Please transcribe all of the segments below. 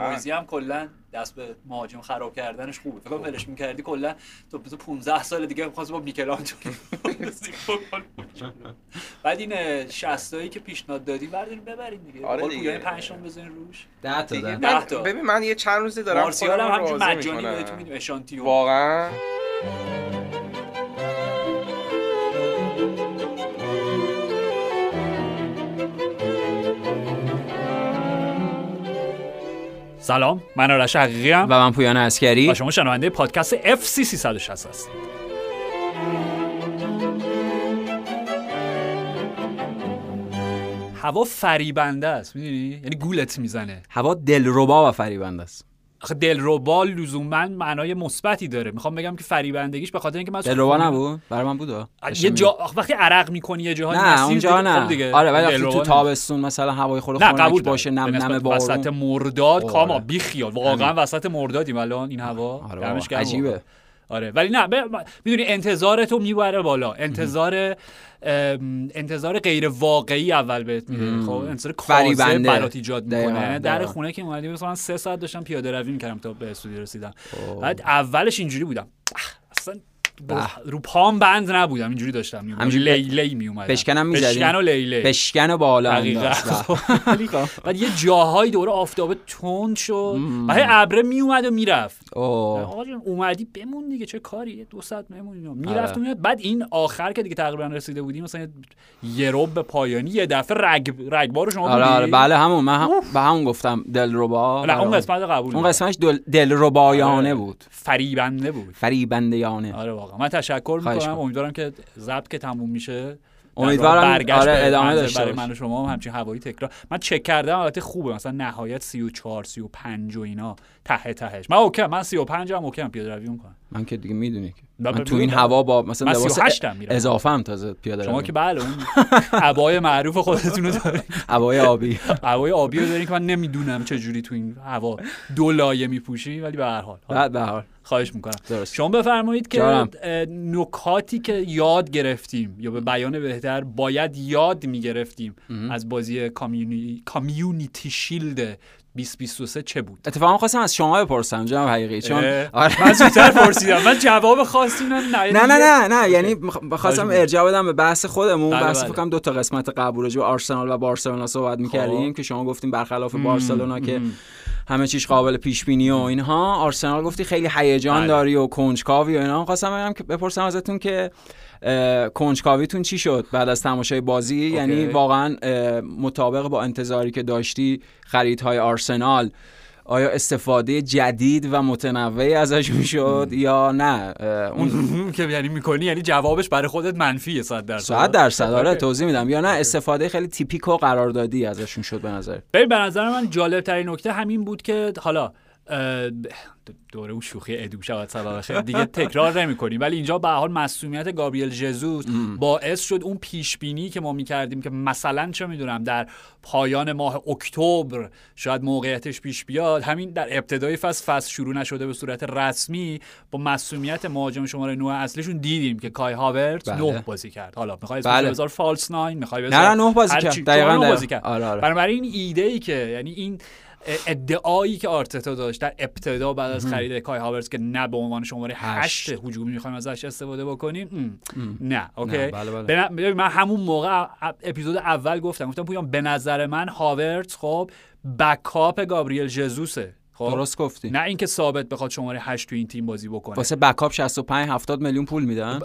مویزی هم کلا دست به مهاجم خراب کردنش خوبه فکر کنم ولش می‌کردی کلا تو 15 سال دیگه می‌خواست با میکلانجلو بعد این 60 تایی که پیشنهاد دادی برداریم ببریم دیگه آره دیگه. پویان 5 تا بزنین روش 10 تا دیگه ده. ده من تا. ببین من یه چند روزی دارم مارسیال هم راضی مجانی. بهتون میدیم اشانتیون واقعا سلام من آرش حقیقی و من پویان اسکری و شما شنونده پادکست FC 360 هستید. هوا فریبنده است می‌دونی؟ یعنی گولت می‌زنه. هوا دلربا و فریبنده است. دلربا لزوما معنای مثبتی داره می‌خوام بگم که فریبندگیش به خاطر اینکه من دلربا نبود برای من بود یه جا آخه وقتی عرق می‌کنی یه جاهایی نه اونجا دیگه- خب نه دیگه آره ولی تو. تابستون مثلا هوای نه خنک قبول باشه. نم نم نسبت وسط بارون مرداد آره. کاما بی خیال واقعا. وسط مردادیم الان این هوا آره عجیبه. آره ولی نه ب- می‌دونی انتظار تو می‌بره بالا انتظار انتظار غیر واقعی اول بهت میده خب انتظار کاذب. برات ایجاد می‌کنه یعنی در. خونه که اومدیم مثلا سه ساعت داشتم پیاده روی می‌کردم تا به استودیو رسیدم اوه. بعد اولش اینجوری بودم اصلا. رو پام بند نبودم اینجوری داشتم همینجوری لیلی میومدم بشکنم می‌زدی؟ بشکن و لیلی بشکن و بالا ولی بعد یه جاهایی دوره آفتابه تند شد. و هی ابره میومد و می‌رفت. اوه. آقا جون اومدی بمون دیگه چه کاری؟ دو ساعت بمون می‌رفت آره. و میاد بعد این آخر که دیگه تقریبا رسیده بودیم مثلا یه رب به پایانی یه دفعه رگ رگبار شما آره آره. بله همون. من هم به همون گفتم دلربا نه اون. قسمت قبول اون. قسمتش دل دلربایانه آره. بود. فریبنده بود. فریبندیانه آره واقعا. من تشکر می‌کنم. امیدوارم که ضبط که تموم میشه. امیدوارم برگشت آره ادامه داشته برای. من و شما هم همچین هوایی تکرار. من چک کردم البته خوبه. مثلا نهایت 34 35 و اینا. ته تهش. من okay من 35 هم okay ام. پیاده روی می‌کنم من که دیگه می‌دونی که. من تو این. هوا با مثلا لباس 38 هم میرم. اضافه هم تازه پیاده شما که بله اون عبای معروف خودتون رو دارین. عبای آبی. عبای آبی رو دارین که من نمی‌دونم چه جوری تو این هوا دو لایه میپوشی ولی به هر حال. به هر حال. خواهش می‌کنم. درست. شما بفرمایید که جانم. اه، نکاتی که یاد گرفتیم یا به بیان بهتر باید یاد می‌گرفتیم از بازی Communi... Community Shield 2023 چه بود؟ اتفاقا خواستم از شما بپرسم جناب حقیقی چون آره. من زودتر پرسیدم. من جواب خاصی نه نه نه نه نه. یعنی خواستم ارجاع بدم به بحث خودمون. بله، بحث بله. فکر دو تا قسمت قبل راجع به آرسنال و بارسلونا صحبت می‌کردیم که شما گفتیم برخلاف بارسلونا که همه چیش قابل پیش بینی و اینها. آرسنال گفتی خیلی هیجان بله. داری و کنجکاوی و اینا. خواستم بگم که بپرسم ازتون که کنجکاویتون چی شد بعد از تماشای بازی؟ یعنی واقعا اه، مطابق با انتظاری که داشتی خریدهای آرسنال. آیا استفاده جدید و متنوعی ازش می‌شد یا نه؟ اون که یعنی می‌کنی یعنی جوابش برای خودت منفیه 100 درصد. صد درصد آره. توضیح میدم. یا نه استفاده خیلی تیپیک و قراردادی ازشون شد به نظر. به نظر من جالب ترین نکته همین بود که حالا دوره اون شوخی ادو شود خیر دیگه تکرار نمی کنیم ولی اینجا به حال مسئولیت گابریل ژزوس باعث شد اون پیش بینی که ما می کردیم که مثلا چه می‌دونم در پایان ماه اکتبر شاید موقعیتش پیش بیاد همین در ابتدای فصل فصل شروع نشده به صورت رسمی با مسئولیت مهاجم شماره 9 اصلیشون دیدیم که کای هاورت بله. نه بازی کرد حالا می‌خوای بله. بذار فالس ناین می‌خوای بذار نه نه بازی کرد. دقیقاً. بازی کرد آره آره بنابراین این ایده ای که یعنی این ادعایی که آرتتا داشت در ابتدا بعد از خرید کای هاورز که نه به عنوان شماره هشت. هشت هجومی می‌خوایم ازش استفاده بکنیم. نه okay بله، بله. من همون موقع اپیزود اول گفتم گفتم پویان به نظر من هاورتز خب backup گابریل ژسوسه خب. درست گفتی. نه اینکه ثابت بخواد شماره 8 تو این تیم بازی بکنه. واسه backup 65 70 میلیون پول میدن.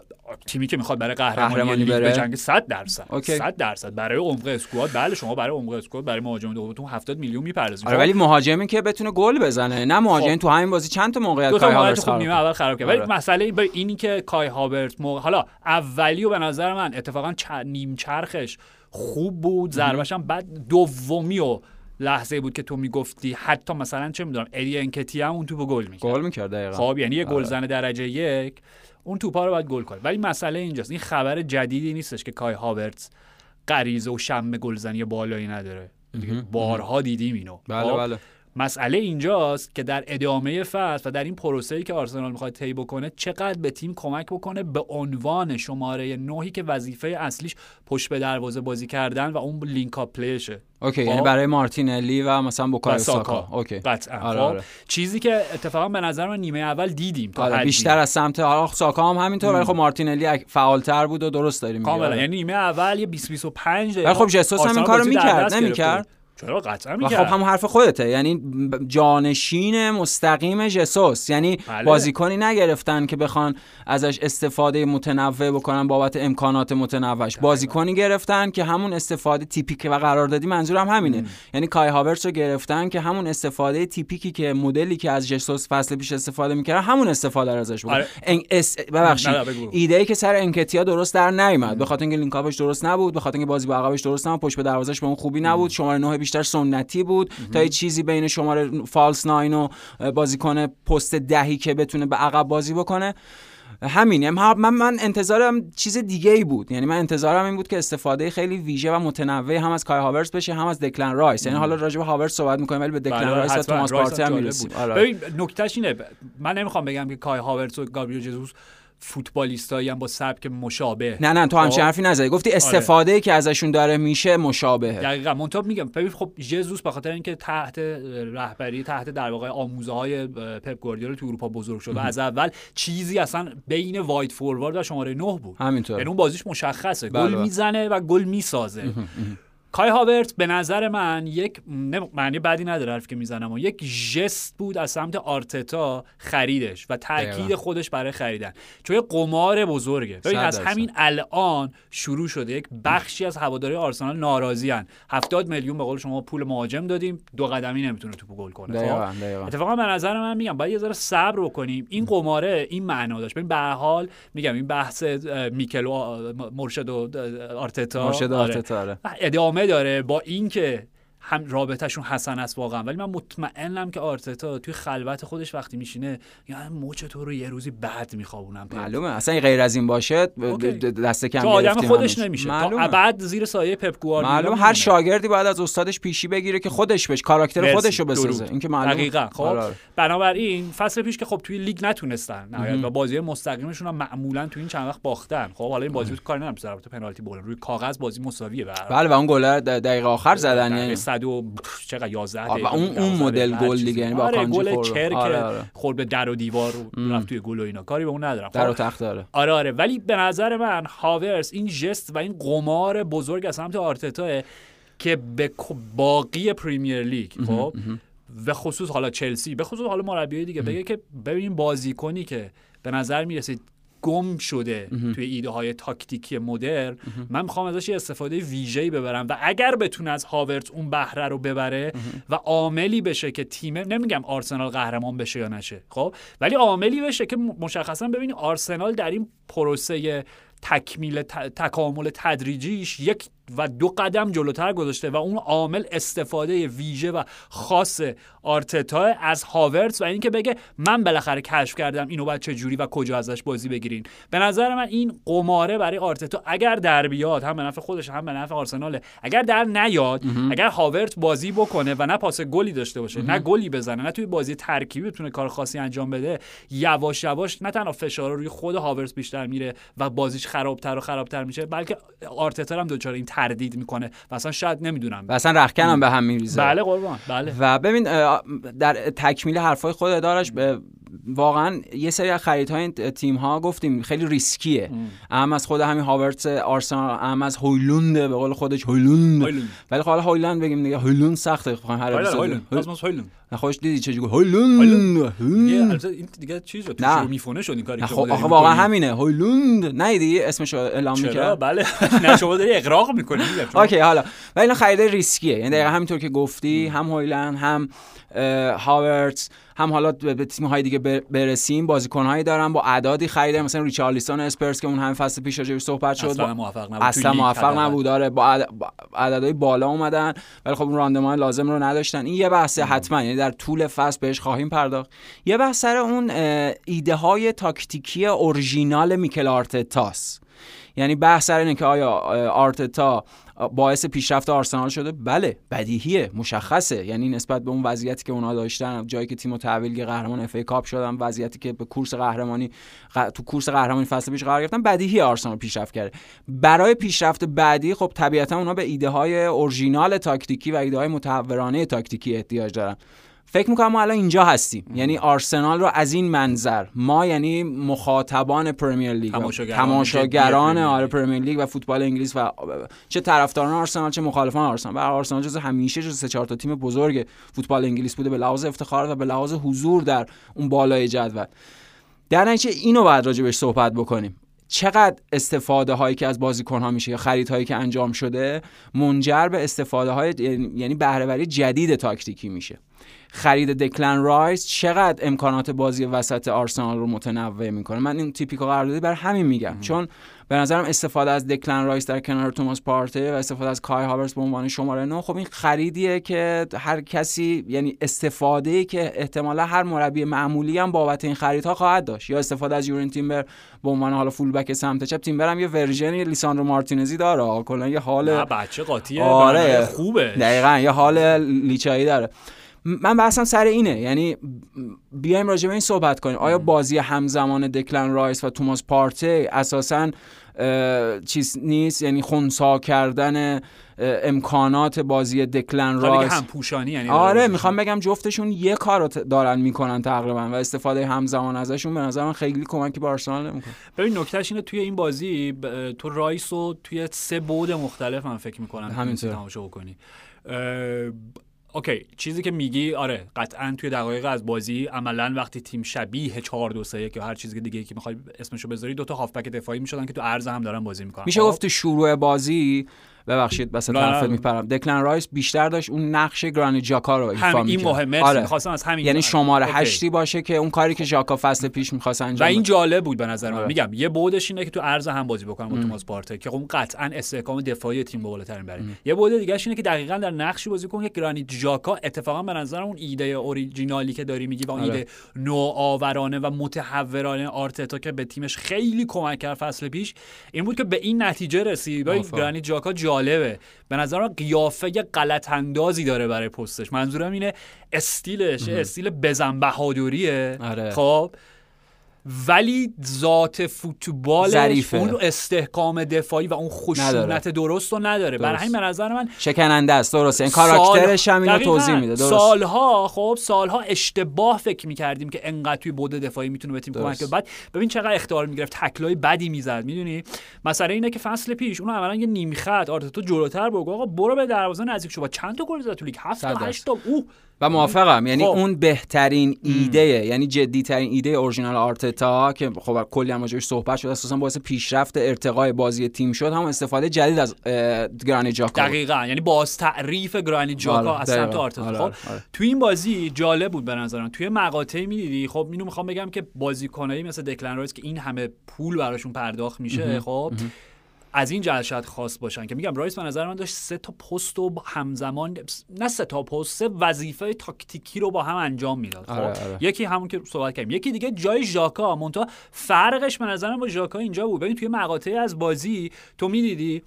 تیمی که می‌خواد برای قهرمانی, لیگ بره. بجنگه 100 درصد. okay. 100 درصد. برای عمق squad بله شما برای عمق اسکواد برای مهاجم دومتون 70 میلیون می‌پردازید آره ولی مهاجمی که بتونه گل بزنه. نه مهاجمی خب. تو همین بازی چند تا موقعیت کای هاورتز خوب نیمه. اول خراب کرد. ولی آره. مسئله به اینی که کای هاورت موقع حالا اولی و به نظر من اتفاقا چ... نیم چرخش خوب بود. ضربش هم بعد دومی و لحظه بود که تو می‌گفتی حتی مثلا چه می‌دونم ادی انکتی هم اون توپو گل می‌کرد. گل می‌کرد دقیقاً. خب یعنی یه آره. گلزن درجه یک اون توپا رو باید گل کنه. ولی مسئله اینجاست. این خبر جدیدی نیستش که کای هاورتز غریزه و شم گلزنی بالایی نداره. بارها دیدیم اینو. بله خب؟ بله. مسئله اینجاست که در ادامه فصل و در این پروسه‌ای که آرسنال می‌خواد طی بکنه چقدر به تیم کمک بکنه به عنوان شماره نهی که وظیفه اصلیش پشت به دروازه بازی کردن و اون link-up play شه okay یعنی خب؟ برای مارتینلی و مثلا بوکایو ساکا. okay. قطعا. آره خب؟ آره. چیزی که اتفاقا به نظر من نیمه اول دیدیم تا آره بیشتر از سمت حالا ساکا هم همینطور ولی خب مارتینلی فعالتر بود و درست داریم کاملا. آره. یعنی نیمه اول یه 20 25 ولی خب جسوس هم این کارو می‌کرد نمی‌کرد؟ چرا قطعا خب هم حرف خودته. یعنی جانشین مستقیم جسوس یعنی بله. بازیکنی نگرفتن که بخوان ازش استفاده متنوع بکنن بابت امکانات متنوعش. بازیکنی گرفتن که همون استفاده تیپیک و قراردادی منظورم همینه. ام. یعنی کای هاورتس رو گرفتن که همون استفاده تیپیکی که مدلی که از جسوس فصل پیش استفاده می‌کرد همون استفاده رو ازش بکنن آره. اس... ببخشید. ایده ای که سر انکتیا درست در نیومد. به خاطر اینکه link-up ش درست نبود به خاطر اینکه بازی با عقبش درست نبود پشت به دروازش به اون خوبی نبود شماره 9 بیشتر سنتی بود تا یه چیزی بین شماره false nine و بازیکن پست دهی که بتونه به عقب بازی بکنه. همین یعنی من من انتظارم چیز دیگه ای بود. یعنی من انتظارم این بود که استفاده خیلی ویژه و متنوع هم از کای هاورتس بشه هم از دکلن رایس. یعنی حالا راجع به هاورتس صحبت می‌کنیم ولی به دکلن بله، رایس و توماس پارتی هم می‌رسیم. آره. ببین نکتهش اینه من نمی‌خوام بگم که کای هاورتس و گابریل جسوس فوتبالیستایی هم با سبک مشابه. نه نه تو همچین خب؟ حرفی نزدی. گفتی آره. استفاده آره. که ازشون داره میشه مشابه دقیقاً. منتها میگم ببین خب ژزوس به خاطر اینکه تحت رهبری تحت در واقع آموزه های پپ گواردیولا تو اروپا بزرگ شده از اول چیزی اصلا بین وایت فوروارد و شماره 9 بود. همینطور. یعنی اون بازیش مشخصه. گل بله. می‌زنه و گل می‌سازه. کای هاورت به نظر من یک معنی بدی نداره حرف که می‌زنم و یک جست بود از سمت آرتتا خریدش و تاکید خودش برای خریدن. چون قمار بزرگه. از همین الان شروع شده. یک بخشی از هواداری آرسنال ناراضی ان 70 میلیون به قول شما پول مهاجم دادیم. دو قدمی نمی‌تونه توپ گل کنه. خب؟ اتفاقا به نظر من میگم باید یه ذره صبر بکنیم. این قماره این معنا داشت. ببین به حال میگم این بحث میکل و مرشد و آرتتا. مرشد آرتتا آره. ادامه داره با اینکه هم رابطهشون حسن است واقعا. ولی من مطمئنم که آرتتا توی خلوت خودش وقتی میشینه یعنی موچ تو رو یه روزی بعد میخوابونم. معلومه. اصلا غیر از این باشه دست کم آدم خودش نمیشه. معلومه. بعد زیر سایه پپ گواردیولا معلومه. هر شاگردی باید از استادش پیشی بگیره که خودش بش کاراکتر خودش رو بسازه. این که معلومه. دقیقاً. خب آره، آره. بنابراین فصل پیش که خب توی لیگ نتونستن نهایت و بازی مستقیمشون هم معمولا توی این چند وقت باختن. خب حالا این بازی تو کار نمیشه ضربات پنالتی بردن روی کاغذ بازی مساویه. بله و اون گل دقیقه آخر زدن. یعنی 100 و چقدر 11 و اون اون مدل گل دیگه یعنی با آره گل چر آره آره. خورد به در و دیوار رفت توی گل و اینا. کاری به اون ندارم. در و خب، تخت داره آره آره. ولی به نظر من هاورس این جست و این قمار بزرگ از سمت آرتتا که به باقی پریمیر لیگ خب و خصوص حالا چلسی به خصوص حالا مربی دیگه بگه که ببین بازیکنی که به نظر می‌رسید گم شده توی ایده های تاکتیکی مدر من می‌خوام ازش یه استفاده ویژه‌ای ببرم و اگر بتونه از هاورت اون بهره رو ببره و عاملی بشه که تیم نمیگم آرسنال قهرمان بشه یا نشه خب؟ ولی عاملی بشه که مشخصا ببینی آرسنال در این پروسه تکمیل تکامل تدریجیش یک و دو قدم جلوتر گذاشته و اون عامل استفاده ویژه و خاص آرتتا از هاورتس و اینکه بگه من بالاخره کشف کردم اینو باید چه جوری و کجا ازش بازی بگیرین. به نظر من این قماره برای آرتتا اگر در بیاد هم به نفع خودش هم به نفع آرسنال اگر در نیاد اگر هاورت بازی بکنه و نه پاس گلی داشته باشه نه گلی بزنه نه توی بازی ترکیبی بتونه کار خاصی انجام بده یواش یواش نه تنها فشار روی خود هاورت بیشتر میره و بازیش خرابتر و خرابتر میشه بلکه آرتتا هم دچار این تردید می‌کنه و اصلا شاید نمی‌دونم. و اصلا رخکن هم به هم میریزه. بله قربان بله. و ببین در تکمیل حرفای خود ادارش واقعا یه سری از خریدهای تیم ها گفتیم خیلی ریسکیه. اهم از خود همین هاورت آرسنال اهم از هویلونده به قول خودش هویلوند ولی خب حالا هویلند بگیم دیگه. هویلوند سخته بخوام هر اپیزود. هویلوند خوش دیدی چه جوری هویلوند این دیگه چیز تو میفونه شد این کاری که خب واقعا همینه. هویلوند نه دیدی اسمش اعلام می‌کرد. بله. نه شما داری اقراق می‌کنی اوکی حالا. ولی اینا خرید ریسکیه. یعنی دقیقاً همینطور که گفتی هم هویلند هم هاورتس هم حالا به تیم های دیگه برسیم بازیکن هایی دارن با اعدادی خریده مثلا ریچارلیسون اسپرس که اون همین فصل پیش راجعش صحبت شد اصلا موفق نبود. اصلا موفق نبود. داره با عددهای بالا اومدن ولی خب اون راندمان لازم رو نداشتن. این یه بحث حتما یعنی در طول فصل بهش خواهیم پرداخت. یه بحث سر اون ایده های تاکتیکی اورژینال میکل آرتتاس یعنی بحث سر اینه که آیا آرتتا باعث پیشرفت آرسنال شده. بله بدیهیه مشخصه. یعنی نسبت به اون وضعیتی که اونا داشتن جایی که تیمو تحویل قهرمان FA Cup شدن وضعیتی که به کورس قهرمانی تو کورس قهرمانی فصل پیش قرار گرفتن بدیهی آرسنال پیشرفت کرده. برای پیشرفت بعدی خب طبیعتا اونا به ایده های اورجینال تاکتیکی و ایده های متهورانه تاکتیکی احتیاج دارن. فکر می‌کنم ما الان اینجا هستیم. یعنی آرسنال رو از این منظر ما یعنی مخاطبان Premier League تماشاگران آره Premier League و فوتبال انگلیس و چه طرفداران آرسنال چه مخالفان آرسنال. و آرسنال جز همیشه جز سه چهار تا تیم بزرگ فوتبال انگلیس بوده به لحاظ افتخار و به لحاظ حضور در اون بالای جدول. در نتیجه اینو باید راجع بهش صحبت بکنیم. چقدر استفاده هایی که از بازیکن ها میشه یا خرید هایی که انجام شده منجر به استفاده های یعنی بهرهوری جدید تاکتیکی میشه. خرید دکلن رایس چقدر امکانات بازی وسط آرسنال رو متنوع می‌کنه؟ من این تیپیک و قراردادی بر همین میگم. چون به نظرم استفاده از دکلن رایس در کنار توماس پارته و استفاده از کای هاورس به عنوان شماره 9 خب این خریدیه که هر کسی یعنی استفاده ای که احتمالا هر مربی معمولی هم بابت این خریدها خواهد داشت. یا استفاده از یورین تیمبر به عنوان حالا full back سمت چپ تیمبر هم یه version لیساندرو مارتینزی داره. کلا یه حال بچه قاطیه آره خوبه. دقیقاً یه حال لیچایی داره. من بحثم سر اینه. یعنی بیایم راجع به این صحبت کنیم. آیا بازی همزمان دکلن رایس و توماس پارته اساسا چیز نیست؟ یعنی خونسا کردن امکانات بازی دکلن رایس. هم پوشانی یعنی آره می‌خوام بگم جفتشون یه کار دارن می‌کنن تقریبا و استفاده همزمان ازشون به نظر من خیلی کمکی به آرسنال نمی‌کنه. ببین نکتهش اینه توی این بازی تو رایس رو توی سه بعد مختلف من فکر می‌کنم همینطور تماشا بکنی. اوکی چیزی که میگی آره قطعا توی دقایق از بازی عملا وقتی تیم شبیه 4 2 3 یا هر چیزی دیگه که می‌خوای اسمشو بذاری دو تا هافبک دفاعی می‌شدن که تو عرض هم دارن بازی می‌کنن. میشه گفت شروع بازی ببخشید وسط حرفت میپرم. دکلن رایس بیشتر داشت اون نقش گرانیت جاکا رو ایفا این مهمه آره. از همین یعنی شماره هشتی باشه که اون کاری که ژاکا فصل پیش می‌خواست انجام و این جالب بود به نظر من. آره. میگم یه بودش اینه که تو عرض هم بازی بکنم با توماس پارته که اون قطعا استحکام دفاعی تیم به بالاترین بره یه بود دیگه اینه که دقیقا در نقشی بازی کنه که گرانیت ژاکا اتفاقا به نظر اون ایده اوریجینالی که داری میگی و اون آره. ایده نوآورانه و متحورانه آرتتا که به تیمش خیلی کمک کرد فصل پیش این بود که به این نتیجه رسید. گرانیت ژاکا جالبه. به نظرم قیافه غلط اندازی داره برای پستش. منظورم اینه استیلش استیل بزن بهادوریه آره. خب؟ ولی ذات فوتبال. اون استحکام دفاعی و اون خشونت درست رو نداره. برای همین به نظر من شکننده است. درسته. این کاراکترش هم اینو توضیح میده. درست. سالها خب سالها اشتباه فکر می‌کردیم که انقدر توی بود دفاعی می‌تونه به تیم کمک کنه. بعد ببین چقدر اختیار می‌گرفت. تکلای بدی می‌زد می‌دونی؟ مثلا اینه که فصل پیش اون اولا یه نیم خط آرتتا جلوتر برو. آقا برو به دروازه نزدیک شو. با چند تا گل زد تو لیگ؟ 7 تا 8 تا. او و موافقم. یعنی خب. اون بهترین ایده یعنی جدی ترین ایده اورجینال آرتتا که خب کلی هم راجعش صحبت شد اساسا باعث پیشرفت ارتقای بازی تیم شد. هم استفاده جدید از گرانیت جاکا دقیقا. یعنی باز تعریف گرانیت جاکا آره، از سمت آرتتا. آره، خب آره. تو این بازی جالب بود به نظرم. توی مقاطعی می‌دیدی خب اینو می‌خوام بگم که بازیکنایی مثل دکلن رایس که این همه پول براشون پرداخت میشه خب از این جهت شاید خاص باشن که میگم رایس به نظر من داشت سه تا پست و همزمان نه سه تا پست سه وظیفه تاکتیکی رو با هم انجام می‌داد. خب؟ آره، آره. یکی همون که صحبت کردیم. یکی دیگه جای ژاکا. مونتا فرقش به نظرم با ژاکا اینجا بود. ببین توی مقاطعی از بازی تو می‌دیدی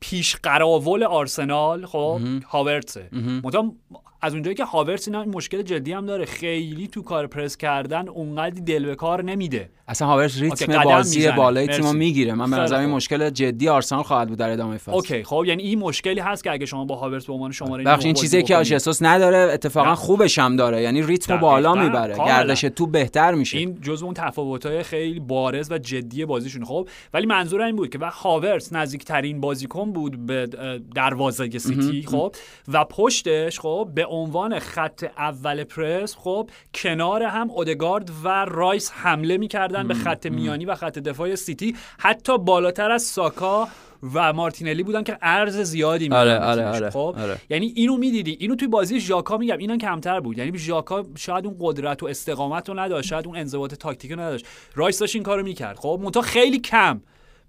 پیش قراول آرسنال خب؟ هاورتسه منتها از اونجایی که هاورتس اینا مشکل جدی هم داره. خیلی تو کار پرس کردن اونقدر دل به کار نمیده. اصلا هاورتس ریتم بازی بالای تیمو می‌گیره. من به نظر این مشکل جدی آرسنال خواهد بود در ادامه فصل اوکی خب یعنی این مشکلی هست که اگه شما با هاورتس به عنوان شماره بخش این چیزی که ژسوس نداره اتفاقا خوبش هم داره. یعنی ریتم بالا می‌بره. گردش توپ بهتر میشه. این جزء اون تفاوت‌های خیلی بارز و جدی بازیشون خب ولی منظور این بود که و هاورتس نزدیکترین بازیکن بود به دروازه سیتی خب و پشتش خب به عنوان خط اول پرس خب کنار هم اودگارد و رایس حمله می‌کردن به خط میانی و خط دفاع سیتی. حتی بالاتر از ساکا و مارتینلی بودن که ارز زیادی آره آره آره خب. آره. یعنی اینو می‌دیدی. اینو توی بازی ژاکا میگم اینا کمتر بود. یعنی ژاکا شاید اون قدرت و استقامت رو نداشت شاید اون انضباط تاکتیکی رو نداشت. رایس داشت این کارو می‌کرد. خب منتها خیلی کم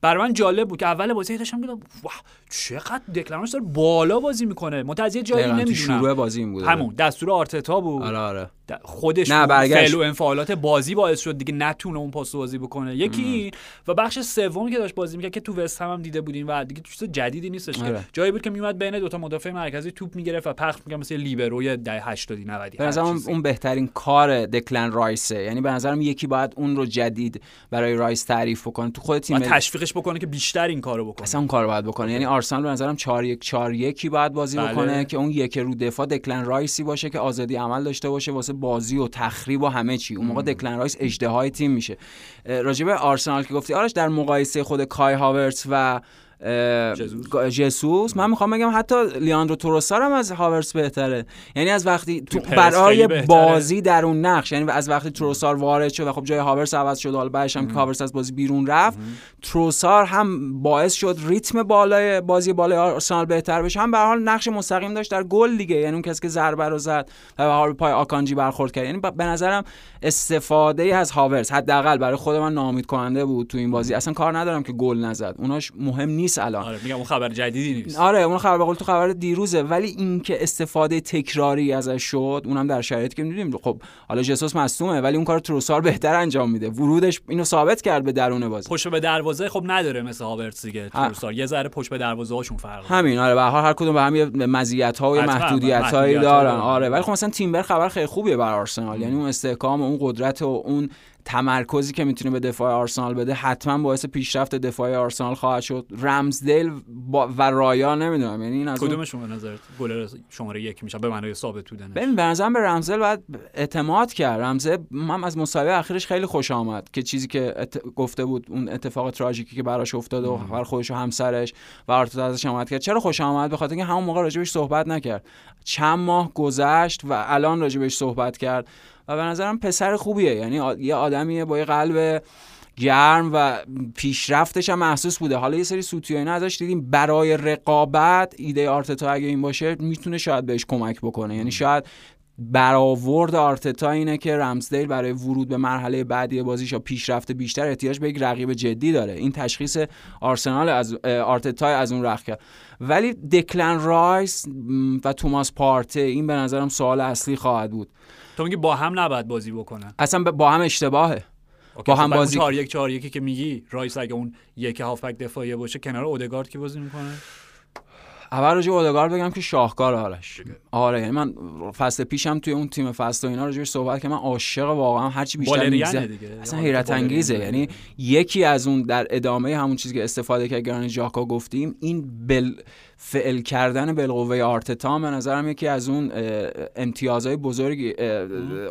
برای من جالب بود که اول بازی داشتم میگم واه چقدر دکلن داره بالا بازی می‌کنه. منتظر جایی نمی‌دونم. شروع بازی این بود. همون دستور آرتتا بود. آره آره. خودش نه فعل و انفعالات بازی باعث شد دیگه نتونه اون پاس بازی بکنه. یکی و بخش سومی که داشت بازی می‌کرد که تو وست هم, هم دیده بودین و دیگه چیز جدیدی نیستش که. آره. جایی بود که میومد بین دو تا مدافع مرکزی توپ می‌گرفت و پخش می‌کرد مثل لیبروی ده 80 90 به نظرم اون بهترین کار دکلن رایسه. یعنی به نظرم یکی باید اون رو جدید برای رایس تعریف بکنه. تو خود تیم تشویقش بکنه که بیشتر این کارو بکنه. اصلا اون کارو باید بکنه. یعنی آرسنال به نظرم 4 1 4 1 باید بازی بله. بکنه که اون یک رو دفاع دکلن رایسی باشه که آزادی عمل داشته باشه واسه بازی و تخریب و همه چی. اون موقع دکلن رایس اژدهای تیم میشه. راجبه آرسنال که گفتی آرش در مقایسه خود کای هاورتس و جسوس. من می‌خوام بگم حتی لیاندرو توروسار هم از هاورس بهتره. یعنی از وقتی تو برای بازی در اون نقش یعنی از وقتی تروسار وارد شد و خب جای هاورس عوض شد حالا بعدش هم که هاورس از بازی بیرون رفت تروسار هم باعث شد ریتم بالای بازی بالای آرسنال بهتر بشه. هم به حال نقش مستقیم داشت در گل دیگه. یعنی اون کسی که ضربه رو زد و به حال پای آکانجی برخورد کرد. یعنی به نظرم استفاده از هاورس حداقل برای خود من ناامید کننده بود تو این بازی. اصلا کار ندارم که گل نزد. اوناش مهم نیست نیست الان. آره میگم اون خبر جدیدی نیست. آره اون خبر به تو خبر دیروزه ولی اینکه استفاده تکراری ازش شد اونم در شرایطی که می‌دونیم. خب حالا جسوس مصدومه ولی اون کار تروسار بهتر انجام میده. ورودش اینو ثابت کرد به درون بازی. پشت به دروازه خب نداره مثل هاورتس دیگه تروسار. یه ذره پشت به دروازه هاشون فرق همین آره به هر هر کدوم به هم مزیت ها و محدودیت هایی دارن. آره ولی خب مثلا تیمبر خبر خیلی خوبیه برای آرسنال. یعنی اون استحکام و اون قدرت و اون تمرکزی که می‌تونه به دفاع آرسنال بده حتما باعث پیشرفت دفاع آرسنال خواهد شد. رمزدیل و رایا نمی‌دونم یعنی این از کدومشون به نظر گل شماره یک میشه به معنای ثابت بودن ببین به نظرم به رمزدیل باید اعتماد کرد. رمزدیل من از مسابقه اخیرش خیلی خوش آمد که چیزی که گفته بود اون اتفاق تراژیکی که براش افتاد و بر خودش و همسرش و آرتتا ازش آمد کرد. چرا خوش آمد؟ به خاطر اینکه همون موقع راجبش صحبت نکرد. چند ماه گذشت و الان راجبش صحبت کرد. و به نظرم پسر خوبیه. یعنی یه آدمیه با یه قلب گرم و پیشرفتش هم محسوس بوده. حالا یه سری سوتیاینا ازش دیدیم. برای رقابت ایده آرتتا اگه این باشه می‌تونه شاید بهش کمک بکنه. یعنی شاید برآورد آرتتا اینه که رمزدیل برای ورود به مرحله بعدی بازیش یا پیشرفت بیشتر احتیاج به یک رقیب جدی داره. این تشخیص آرسنال از آرتتا از اون رخ کرد. ولی دکلن رایس و توماس پارته این به نظرم سوال اصلی خواهد بود. تو میگی با هم نباید بازی بکنن. اصلا با هم اشتباهه. با هم خب بازی 4 1 4 1 که میگی رایس اگه اون یک هافبک دفاعی باشه کنار اودگارد که بازی می‌کنه؟ اول راجع اودگارد بگم که شاهکار حالش. آره یعنی من فصل پیشم توی اون تیم فصل و اینا راجعش صحبت که من عاشق واقعا هر چی بیشتر میگذره. اصلا حیرت انگیزه. یعنی یکی از اون در ادامه همون چیزی که استفاده که گران جاکا گفتیم این بل بالفعل کردن بالقوه آرتتا به نظرم یکی از اون امتیازهای بزرگی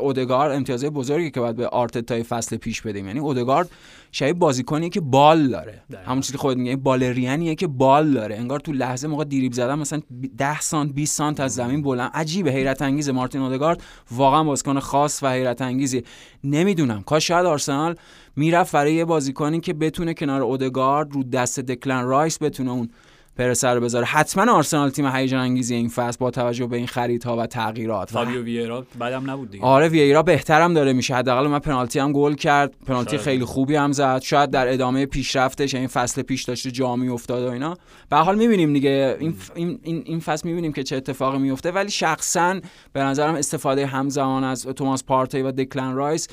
اودگارد امتیازهای بزرگی که باید به آرتتای فصل پیش بدیم. یعنی اودگارد شبیه بازیکنی که بال داره. همون چیزی خود میگه بالرینیه که بال داره. انگار تو لحظه موقع دریبل زدن مثلا 10 سانت 20 سانت از زمین بلند. عجیبه حیرت انگیزه. مارتین اودگارد واقعا بازیکن خاص و حیرت انگیزی نمی‌دونم. کاش شاید آرسنال می‌رفت برای یه بازیکنی که بتونه کنار اودگارد رو دست دکلن رایس بتونه اون پرسر رو بذاره. حتما آرسنال تیم هیجان انگیزی این فصل با توجه به این خریدها و تغییرات. فابیو ویرا بعدم نبود دیگه. آره ویرا بهترم داره میشه. حداقل من پنالتی هم گل کرد. پنالتی خیلی خوبی هم زد. شاید در ادامه پیشرفتش این فصل پیش داشته جامی افتاد و اینا. به حال می‌بینیم دیگه. این این این فصل می‌بینیم که چه اتفاقی میفته ولی شخصا به نظرم استفاده همزمان از توماس پارتی و دکلن رایس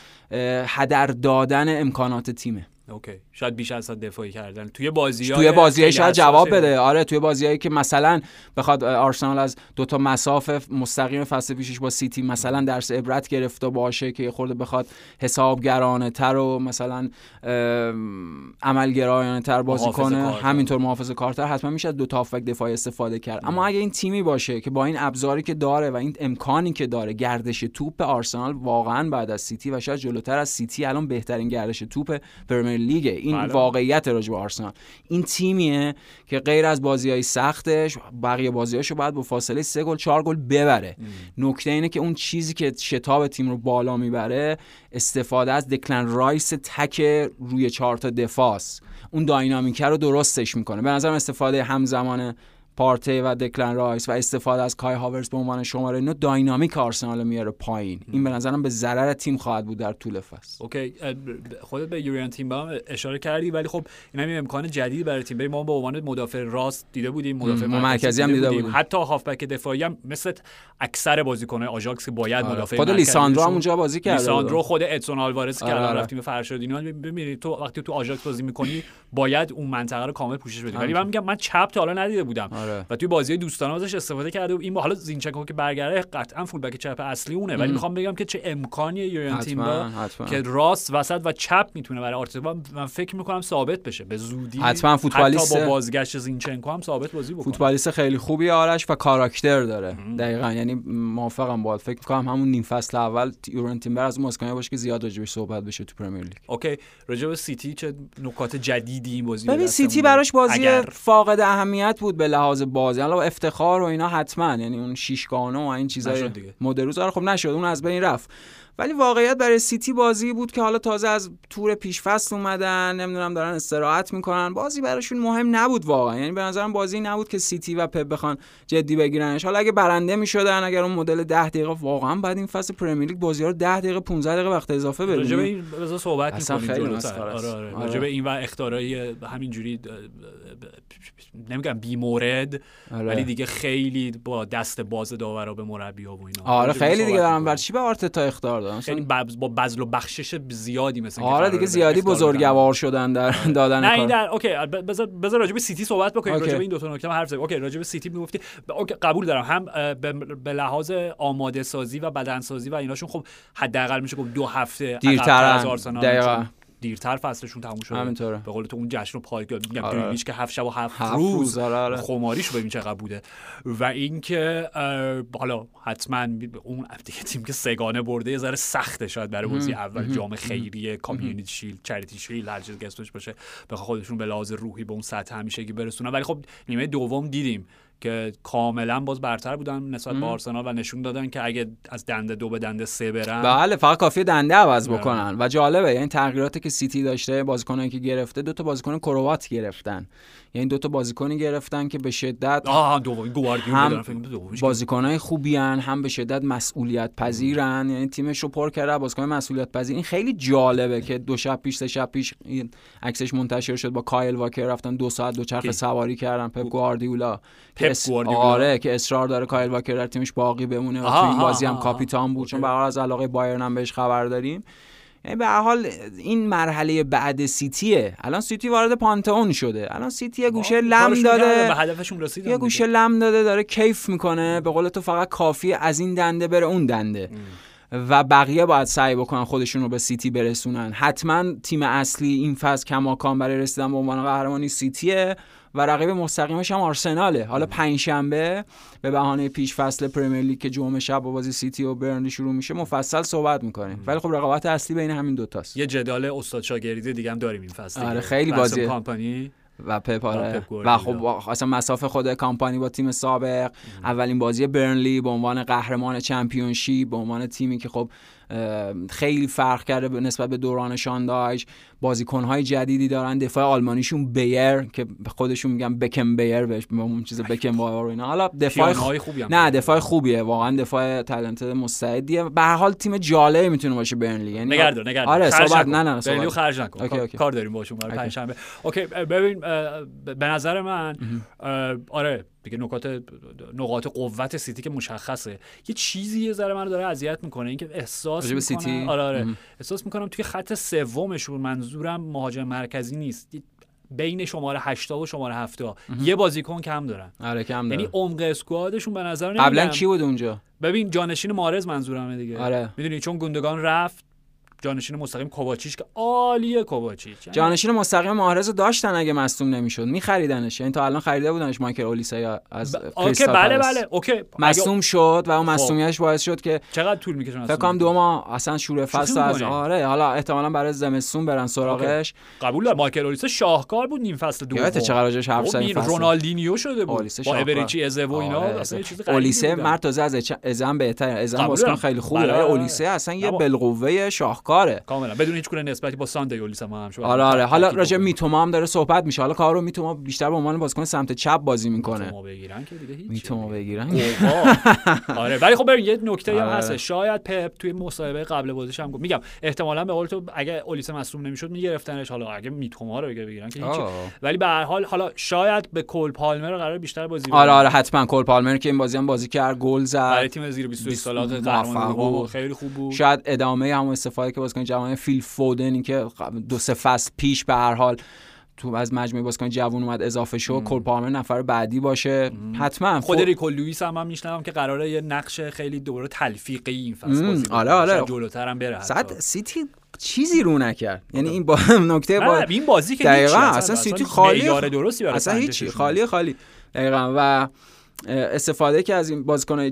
هدر دادن امکانات تیمه. اوکی. شاید بیش از دفاعی کردن. توی بازی توی بازی شاید جواب بده. آره توی بازیایی که مثلا بخواد آرسنال از دو تا مصاف مستقیم فصل پیشش با سیتی مثلا درس عبرت گرفته باشه یه خورده بخواد حسابگرانه تر و مثلا عملگرایانه تر بازی کنه. همینطور محافظه کارتر. حتما میشه دو تا هافبک دفاعی استفاده کرد. اما اگه این تیمی باشه که با این ابزاری که داره و این امکانی که داره گردش توپ آرسنال واقعا بعد از سیتی و شاید جلوتر از سیتی الان بهترین گردش توپ Premier League این بله. واقعیت راجع به آرسنال. این تیمیه که غیر از بازی های سختش بقیه بازیاشو باید با فاصله سه گل چهار گل ببره. نکته اینه که اون چیزی که شتاب تیم رو بالا می‌بره استفاده از دکلن رایس تک روی چهار تا دفاعس اون dynamic ه رو درستش می‌کنه. به نظرم استفاده همزمان پارته و دکلن رایس و استفاده از کای هاورز به عنوان شماره 9 dynamic آرسنال میاره پایین. این به نظرم به ضرر تیم خواهد بود در طول فصل. okay خودت به یورین تیمبر اشاره کردی ولی خب این هم امکان جدید برای تیم. ما به عنوان مدافع راست دیده بودیم مدافع مرکزی هم دیده بودیم, حتی هافبک دفاعی هم مثل اکثر بازیکن‌های آژاکس که باید آره. مدافع خود لیساندرو هم اونجا بازی کرد لیساندرو خود ادسون آلوارز که الان آره. رفتیم فرشادینیان ببینید تو وقتی تو آژاکس بازی می‌کنی باید اون منطقه رو کامل پوشش بدی. ولی من میگم من چپ تا حالا ندیده بودم. آره. و توی بازی دوستانه ازش استفاده کرده و این با حالا زینچنکو که برگرده قطعا full back چپ اصلی اونه ولی می‌خوام بگم که چه امکانی یورین تیمبر که راست وسط و چپ می‌تونه برای آرتتا. من فکر می‌کنم ثابت بشه. به زودی حتما فوتبالیست با بازگشت زینچنکو هم ثابت بازی بکنه. فوتبالیست خیلی خوبی آرش و کاراکتر داره. دقیقا. یعنی موافقم باید فکر می‌کنم همون نیم فصل اول یورین تیمبر از کسانی باشه که زیاد راجبش صحبت بشه تو پرمیر لیگ. okay. راجب سیتی چه نکات جدیدی این بازی ببین سیتی براش بازی اگر... فاقد اهمیت بود به لحاظ بازی. حالا افتخار و اینا حتما یعنی اون شیشگانه و این چیزای مدروز آره خب نشد اون از بین رفت. ولی واقعیت برای سیتی بازی بود که حالا تازه از تور پیش فصل اومدن نمی‌دونم دارن استراحت می‌کنن. بازی براشون مهم نبود واقعا. یعنی به نظرم بازی نبود که سیتی و پپ بخوان جدی بگیرنش. حالا اگه برنده می‌شدن اگر اون مدل 10 دقیقه واقعا بعد این فصل پرمیر لیگ بازی ها رو 10 دقیقه 15 دقیقه وقت اضافه بدیم راجع به این بذار صحبت می‌کنیم آره آره, آره. به این و اخطارای همینجوری نمیگم بی مورد آره. ولی دیگه خیلی با دست باز داورا به مربی ها و اینا. آره خیلی دیگه دارم. بر چی به آرتتا اخطار دادن خیلی با بذل و بخشش زیادی مثلا آره دیگه زیادی بزرگوار شدن در آره. دادن نه این در okay بذار بذار راجع به سیتی صحبت بکنیم. راجع به این دو تا نکته حرف زدیم. okay راجع به سیتی می‌گفتی. okay قبول دارم. هم به لحاظ آماده سازی و بدن سازی و ایناشون خب حداقل میشه گفت دو هفته دیرتر از آرسنال دیرتر فصلشون تموم شده. همینطوره. به قول تو اون جشن و پای میگم آره. که هفت شب و هفت, هفت روز, روز آره آره. خماریش ببین چقدر بوده. و اینکه حالا حتما اون دیگه تیم که سگانه برده یه ذره سخته شاید برای بازی اول. جام خیریه کامیونیتی شیل چریتی شیل هر چیز گستوش باشه بخواد خودشون به لحاظ روحی به اون سطح همیشگی برسونن. ولی خب نیمه دوم دیدیم. که کاملا باز برتر بودن نسبت به آرسنال و نشون دادن که اگه از دنده دو به دنده سه برن. بله فقط کافیه دنده عوض بله. بکنن. و جالبه یعنی تغییراتی که سیتی داشته بازیکنایی که گرفته دو تا بازیکن کروات گرفتن. یعنی دو تا بازیکنی گرفتن که به شدت آها هم بازیکنای خوبی هن. هم به شدت مسئولیت پذیرن یعنی تیمش رو پر کرده بازیکن مسئولیت پذیر این خیلی جالبه که دو شب پیش سه شب پیش عکسش منتشر شد با کایل واکر رفتن دو ساعت دوچرخه سواری کردن پپ گواردیولا. که آره که اصرار داره کایل واکر در تیمش باقی بمونه و تو این بازی هم کاپیتان بود. چون به از علاقه بایرن هم بهش خبر داریم. یعنی به حال این مرحله بعد سیتیه الان سیتی وارد پانتئون شده. الان سیتی یه گوشه لم داده. به هدفشون رسیدن یه گوشه لم داده داره کیف می‌کنه. به قول تو فقط کافیه از این دنده بره اون دنده. و بقیه باید سعی بکنن خودشون رو به سیتی برسونن. حتما تیم اصلی این فصل کماکان برای رسیدن به عنوان قهرمانی سیتیه. و رقیب مستقیمش هم آرسناله. حالا پنجشنبه به بهانه پیش فصل پرمیر لیگ که جمعه شب با بازی سیتی و برنلی شروع میشه مفصل صحبت می‌کنیم. ولی خب رقابت اصلی بین همین دوتاست یه جدال استاد شاگردی دیگه هم داریم این فصل آره خیلی بازی کامپانی و پپ آره. و خب اصلا مصاف خود کامپانی با تیم سابق. اولین بازی برنلی به عنوان قهرمان چمپیونشیپ به عنوان تیمی که خب خیلی فرق کرده نسبت به دوران شان دایچ بازیکنهای جدیدی دارن. دفاع آلمانیشون بیر که خودشون میگن بکم بیر بهش اون چیز بکم و اینا. حالا دفاع خوبی نه دفاع خوبیه. واقعا دفاع talent مستعدیه. به هر حال تیم جالبی می‌تونه باشه برنلی. یعنی نگرد نگرد آره صحبت نه نه برنلی خرج نکن. okay، okay. کار داریم باشون برای پنجشنبه okay ببین به نظر من آره دیگه نکات نقاط قوت سیتی که مشخصه. یه چیزی یه ذره منو داره اذیت می‌کنه اینکه احساس می‌کنم سیتی؟ آره آره. احساس می‌کنم توی خط سومشون منظورم مهاجم مرکزی نیست. بین شماره 8 و شماره 7 یه بازیکن کم دارن. آره کم یعنی عمق squad شون به نظر نمیاد. قبلا کی بود اونجا؟ ببین جانشین محرز منظورمه دیگه. آره. می‌دونی چون گوندگان رفت. جانشین مستقیم کوواچیچ که عالیه کوواچیچ یعنی جانشین مستقیم محرز داشتن اگه مصدوم نمی‌شد. میخریدنش. یعنی تا الان خریده بودنش مایکل اولیسا از ب... okay بله بله okay. مصدوم شد و اون خب. مصدومیتش باعث شد که چقدر طول می‌کشه فکر کنم دو ماه اصلا شروع فصل از آره حالا احتمالا برای زمستون برن سراغش. قبول دارم. مایکل اولیسا شاهکار بود نیم فصل دوم یادت چقدر راجعش حرف زدیم رونالدینیو شده بود. با ابرچی ازه و اینا آره، اصلا چیز اولیسه مرد تازه از ازم بهتر ازم بازیکن خیلی خوبه. اولیسه اصلا یه بالقوه شاهکار کاره. کاملا. بدون هیچ گونه نسبتی با ساندی اولیس هم هم آره آره. حالا راجع میتوما هم داره صحبت میشه. حالا کارو میتوما بیشتر به عنوان بازیکن سمت چپ بازی می‌کنه. میتوما بگیرن که دیگه هیچ میتوما بگیرن. آره ولی خب ببین یه نکته هم آره. هست. شاید پپ توی مصاحبه قبل بازیش هم گفت. میگم احتمالاً به قول تو اگه اولیس مصدوم نمی‌شد میگرفتنش. حالا اگه میتوما رو بگیرن که هیچ. ولی به هر حال حالا شاید به کول پالمر قرار بیشتر بازی آره. آره. حتما کول پالمر که این بازی هم بازی کرد گل برای زد تیم زیر 21 بیست- سال موفق قهرمان. خیلی خوب بود. شاید ادامه همون استفاده که بازیکن جوان فیل فودن این که دو سه فصل پیش به هر حال تو از مجموعه بازیکن جوان اومد اضافه شد. کول پالمر نفر بعدی باشه. حتما. خود فو- ریکو لوئیس هم من میشنوم که قراره یه نقش خیلی دوره تلفیقی این فصل مم، بازی. آره، آره. جلوتر هم بره. صد سیتی چیزی رو نکرد. یعنی این با نکته با این بازی که دقیقاً، اصلا سیتی خالی- معیار درستی برای اصلا هیچی. خالی خالی. دقیقا. و استفاده که از این بازیکن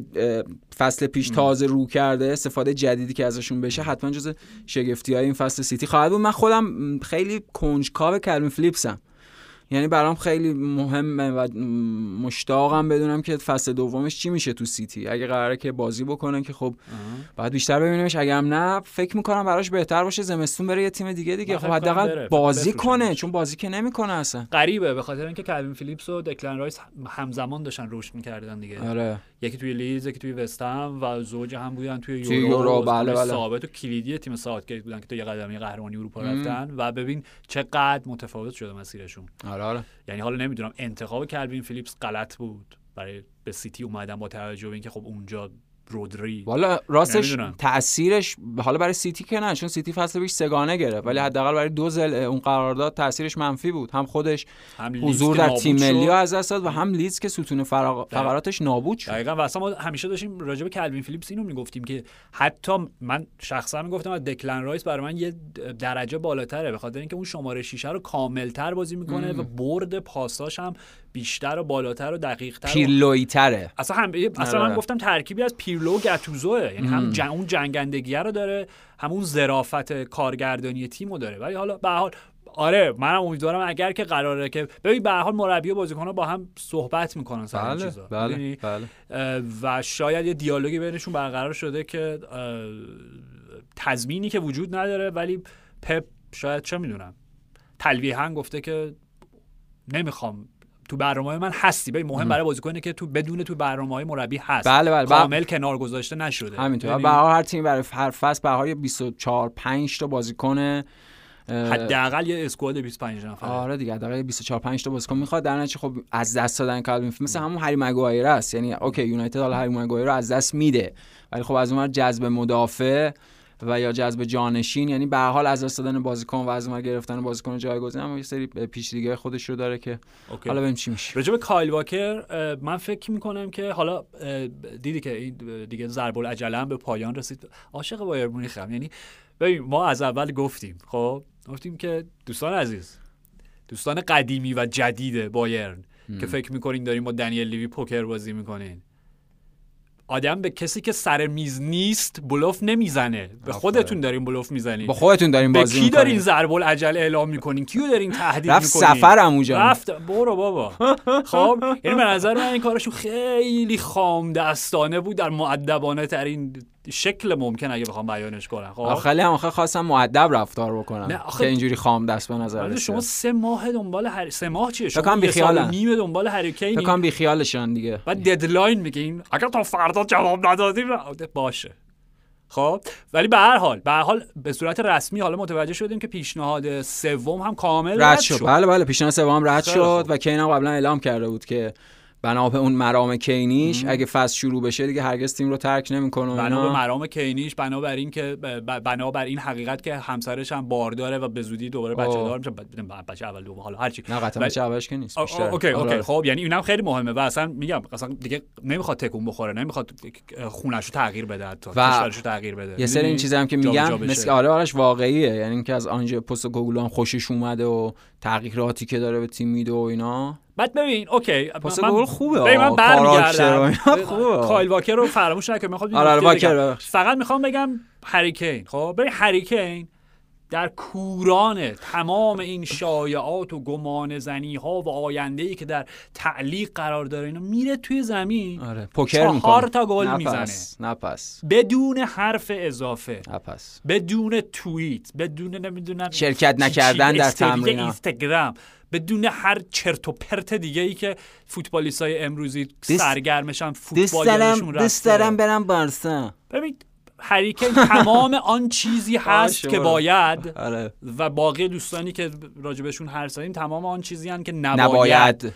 فصل پیش تازه رو کرده استفاده جدیدی که ازشون بشه حتما جز شگفتی های این فصل سیتی خواهد بود. من خودم خیلی کنجکاو کلوین فلیپسم. یعنی برام خیلی مهمه و مشتاقم بدونم که فصل دومش چی میشه تو سیتی. اگه قراره که بازی بکنه که خب بعد بیشتر ببینیمش. اگه هم نه فکر می‌کنم براش بهتر باشه. زمستون بره یه تیم دیگه دیگه. خب حداقل. بازی. کنه چون بازی که نمی‌کنه اصلا. غریبه. به خاطر اینکه کلوین فیلیپس و دکلن رایس همزمان داشتن رشد می‌کردن دیگه. آره. یکی توی لیدز یکی توی وستهم و زوج هم بودن توی توی یورو, یورو، بازیکن بله، بله. ثابت و کلیدی تیم ساوتگیت بودن که تو یه قدمی قهرمانی اروپا. رفتن و ببین چقدر متفاوت شده مسیرشون. آره آره. یعنی حالا نمی‌دونم انتخاب کلوین فیلیپس غلط بود. برای به سیتی اومدن با توجه به اینکه خب اونجا رودری. والا راستش نمی‌دونم. تاثیرش حالا برای سیتی که نه چون سیتی فصل پیش سگانه گرفت ولی حداقل برای دو ضلع اون قرارداد تاثیرش منفی بود. هم خودش هم حضور در تیم. ملی از دست داد و هم لیدز که ستون فراغ- فقراتش نابود شد. دقیقا. و اصلا ما همیشه داشتیم راجع به کلوین فیلیپس اینو می‌گفتیم که حتی من شخصا می‌گفتم از دکلن رایس برای من یه درجه بالاتره به خاطر اینکه اون شماره شیشه رو کاملتر بازی می‌کنه و برد پاساش هم بیشتر و بالاتر و دقیقتر و پیرلویی تره اصلا هم اصلا آره. من گفتم ترکیبی از پیرلو و گتوزوئه یعنی هم جن... اون جنگندگیه رو داره همون ظرافت کارگردانی تیمو داره. ولی حالا به حال آره منم امیدوارم اگر که قراره که ببین به هر حال مربی و بازیکن‌ها با هم صحبت می‌کنن سر بله چیزا. بله می‌دونی؟ بله. و شاید یه دیالوگی بینشون برقرار شده که تضمینی که وجود نداره ولی پپ شاید چه می‌دونم تلویحا گفته که نمی‌خوام تو برنامه من هستی. ببین مهم برای بازیکنه که تو بدون تو برنامه های مربی هست. بله بله کامل کنار گذاشته نشده. همینطور. یعنی به هر تیم برای هر فصل به هر 24 5 تا بازیکن حداقل یه squad 25 نفره. آره دیگه حداقل 24 5 تا بازیکن می‌خواد. در نتیجه خب از دست دادن کایل واکر مثل همون هری مگوایر است. یعنی okay یونایتد حالا هری مگوایر رو از دست میده. ولی خب از اون ور جذب مدافع و یا جذب جانشین یعنی به حال از دست دادن بازیکن و از اون گرفتن بازیکن جایگزین هم یه سری پیچیدگی خودش رو داره که okay. حالا ببینیم چی میشه. راجع به کایل واکر من فکر می‌کنم که حالا دیدی که این دیگه ضرب‌الاجله هم به پایان رسید. عاشق بایر مونیخم یعنی ببین ما از اول گفتیم خب؟ گفتیم که دوستان عزیز دوستان قدیمی و جدید بایرن که فکر می‌کنین دارین با دنیل لیوی پوکر بازی می‌کنین. آدم به کسی که سر میز نیست بلوف نمی‌زنه. به. خودتون دارین بلوف می‌زنین. با خودتون دارین به بازی کی می‌کنین. دارین ضرب العجل اعلام می‌کنین؟ کیو دارین تهدید رفت می‌کنین؟ سفرم اونجا. رفت برو بابا. خب یعنی به نظر من این کارشون خیلی خام دستانه بود در معدبانه ترین شکل ممکن اگه بخوام بیانش کنم خب؟ خیلی هم آخه خواستم مؤدب رفتار بکنم. نه، آخه- که اینجوری خام دست به نظر رسید. شما سه ماه دنبال هر سه ماه چیه؟ فکر شما و بیخیالن. نیم دنبال هریکینی. فکر کنم بی خیالشن دیگه و ددلاین میگین اگر تا فردا جواب ندادیم باشه. خب؟ ولی به هر حال به هر حال به صورت رسمی حالا متوجه شدیم که پیشنهاد سوم هم کامل رد شد. بله بله پیشنهاد سوم رد شد. و کین هم قبلا اعلام کرده بود که بنا به اون مرام کینیش اگه فصل شروع بشه دیگه هرگز تیم رو ترک نمی‌کنه بنا به مرام کینیش بنا بر این که بنا بر این حقیقت که همسرش هم بارداره و به زودی دوباره بچه آه. دار میشه بچه اول دوم حالا هرچی نه قطعا بچه اولش که نیست بیشتر okay okay آره. خب یعنی اینم خیلی مهمه و اصلا میگم اصلا دیگه نمی‌خواد تکون بخوره نمی‌خواد خونش رو تغییر بده حتی کشورش رو تغییر بده یه سری این؟ چیزا هم که بشه. مثل آره آرش واقعیه یعنی اینکه از آنژ پستکوغلو هم خوشش اومده و تغییراتی که داره به تیم میده و اینا. بعد ببین okay من- گوگل خوبه ببین من برمیگردم کایل واکر رو فراموش نکن می‌خوام آره، آره، واکر،. فقط می‌خوام بگم هریکین خب ببین هریکین در کوران تمام این شایعات و گمان زنی ها و آینده ای که در تعلیق قرار داره اینا میره توی زمین آره. پوکر چهار تا گل می‌زنه. نپس. بدون حرف اضافه. نپس. بدون توییت بدون نمی‌دونم شرکت نکردن در تمرین. اینستاگرام. بدون هر چرت و پرت دیگه ای که فوتبالیست های امروزی سرگرمشن فوتبال دوست دارم برم بارسا. ببین هریکین تمام آن چیزی هست که باید آره. و باقی دوستانی که راجبشون هر زدیم تمام آن چیزی هست که نباید,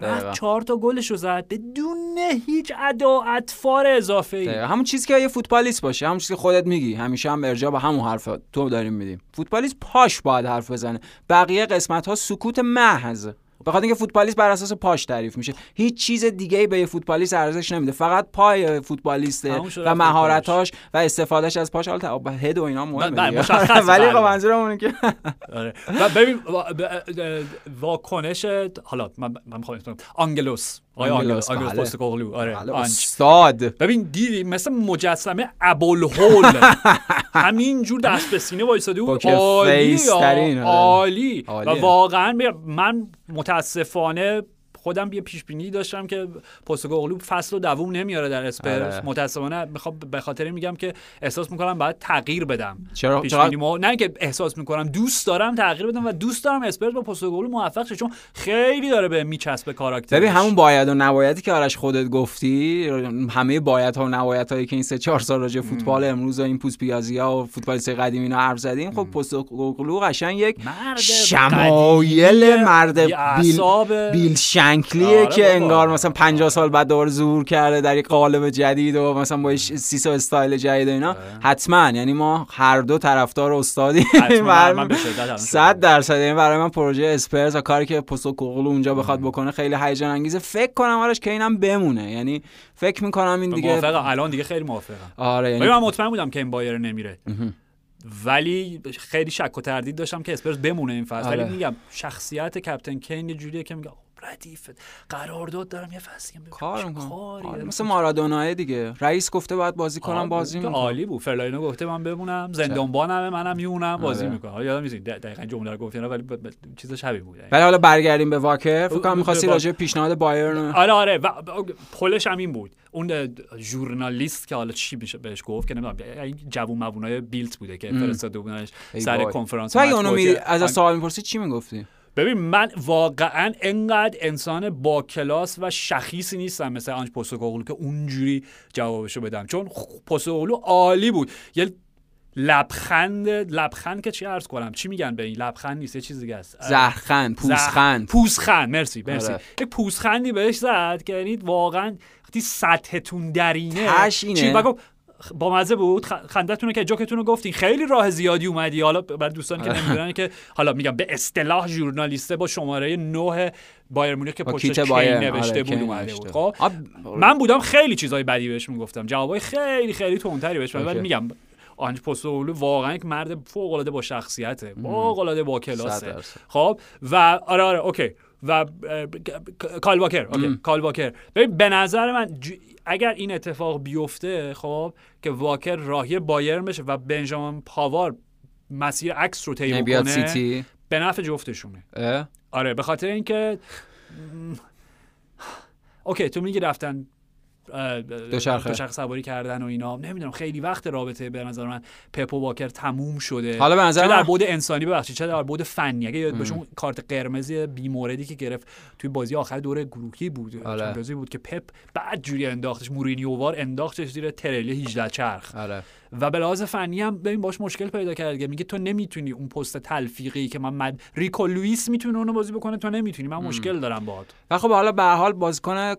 نباید. چهار تا گلش رو زد. بدون هیچ ادا اطفار اضافه ای همون چیزی که یه فوتبالیست باشه همون چیزی که خودت میگی. همیشه هم ارجاع به همون حرف تو داریم میدیم. فوتبالیست پاش باید حرف بزنه. بقیه قسمت ها سکوت محض. به خاطر اینکه فوتبالیست بر اساس پاش تعریف میشه. هیچ چیز دیگه ای به یه فوتبالیست ارزش نمیده. فقط پای فوتبالیسته و مهارتاش و استفادهش از پاش. حالا head و اینا مهمه ولی خب منظورم که آره. ببین واکنش حالا من می‌خوام آنگلوس. آقای آنگلوس آنگلوس. پستکوغلو آره بله، استاد. ببین دیدی مثل مجسمه ابوالهول. همینجور دست به سینه وایساده بود عالی آره. عالی. و واقعا من متاسفانه خودم یه پیش بینی داشتم که پستکوغلو فصل رو دووم نمیاره در اسپرز آره. متاسفانه می‌خوام به خاطر میگم که احساس می‌کنم باید تغییر بدم. چرا؟ بینی نه که احساس می‌کنم دوست دارم تغییر بدم و دوست دارم اسپرز با پستکوغلو موفق شه چون خیلی داره بهم میچسبه کاراکتر ببین همون باید و نبایدی که آرش خودت گفتی همه باید ها و نباید هایی که این سه چهار سال راجع فوتبال امروز و این پوست پیازی ها و فوتبالیست قدیمی اینا حرف زدیم خب پستکوغلو قشنگ یک شمایل مرد بیل, بیل شنکلیه آره که انگار مثلا 50 سال بعد دوباره ظهور کرده در یک قالب جدید و مثلا با سیسا استایل جدید و اینا. آره. حتما. یعنی ما هر دو طرفدار استادی 100 درصد. یعنی برای من پروژه اسپرز و کاری که پوستو کوغلو اونجا بخواد بکنه خیلی هیجان انگیزه. فکر کنم آرش که اینم بمونه. یعنی فکر می‌کنم این دیگه موافقم. الان دیگه خیلی موافقم. آره یعنی من مطمئن بودم که این بایر نمیره. ولی خیلی شک و تردید داشتم که اسپرز بمونه این فصل. ولی آره. میگم شخصیت captain کین یه جوریه که میگه ردیف. قرارداد دارم یه فصلی کار می‌کنم. مثل مارادونای دیگه. رئیس گفته باید بازی کنم بازی می‌کنم. عالی بود. فرلاینو گفته من بمونم زندانبانم منم میمونم بازی آره. می‌کنم یادم نیست دقیقاً جمله رو گفتین ولی چیز شبیه بود. ولی حالا برگردیم به واکر. فکر کنم می‌خواستی راجع پیشنهاد بایرن آره آره. پلش هم این بود. اون ژورنالیست که حالا چی میشه بهش گفت که نمی‌دونم این جوون موونای بیلت بوده که فرستاده بودنش سر کنفرانس تو اونو میری از سوال می‌پرسی چی می‌گفتی؟ ببین من واقعا انقدر انسان با کلاس و شخیصی نیستم مثل آنج پوستوکوغلو که اونجوری جوابشو بدم. چون پوستوکوغلو عالی بود. یه لبخند لبخند که چی عرض کنم؟ چی میگن به این؟ لبخند نیست یه چیز دیگه است. زهرخند پوزخند. پوزخند مرسی مرسی. آره. یک پوزخندی بهش زد که یعنی واقعا وقتی سطحتون درینه چی؟ با مزه بود. خندتونه که جوکتون رو گفتین. خیلی راه زیادی اومدی. حالا برای دوستان که نمی‌دونن که حالا میگم به اصطلاح ژورنالیسته با شماره 9 بایر مونیخ که پشت کی نوشته آره، بود اومده بود. خب من بودم خیلی چیزای بدی بهش می‌گفتم جوابای خیلی خیلی تندتری بهش ولی میگم آنج پوستولو واقعا یک مرد فوق العاده با شخصیته. فوق العاده با کلاسه. خب و آره آره اوکی. و کایل واکر. okay کایل واکر. ببین به نظر من اگر این اتفاق بیفته خب که واکر راهی بایرن بشه و بنجامین پاوار مسیر عکس رو طی یعنی بکنه به نفع جفتشونه. آره به خاطر اینکه okay تو میگی رفتن دوچرخه. سواری کردن و اینا. نمی‌دونم خیلی وقت رابطه به نظر من پپ و واکر تموم شده. حالا به نظر در بعد انسانی ببخشید چه در بعد فنی. اگه یاد بهشون کارت قرمزی بیموردی که گرفت توی بازی آخر دوره گروهی بود. آره. بازی بود که پپ بد جوری انداختش مورینیو وار انداختش زیر تریلی 18 چرخ. آره. و به لحاظ فنی هم ببین باش مشکل پیدا کرد میگه تو نمی‌تونی اون پست تلفیقی که من مد... ریکو لوئیس می‌تونه اونو بازی بکنه تو نمی‌تونی. من مشکل دارم باهات. و خب حالا به حال بازیکن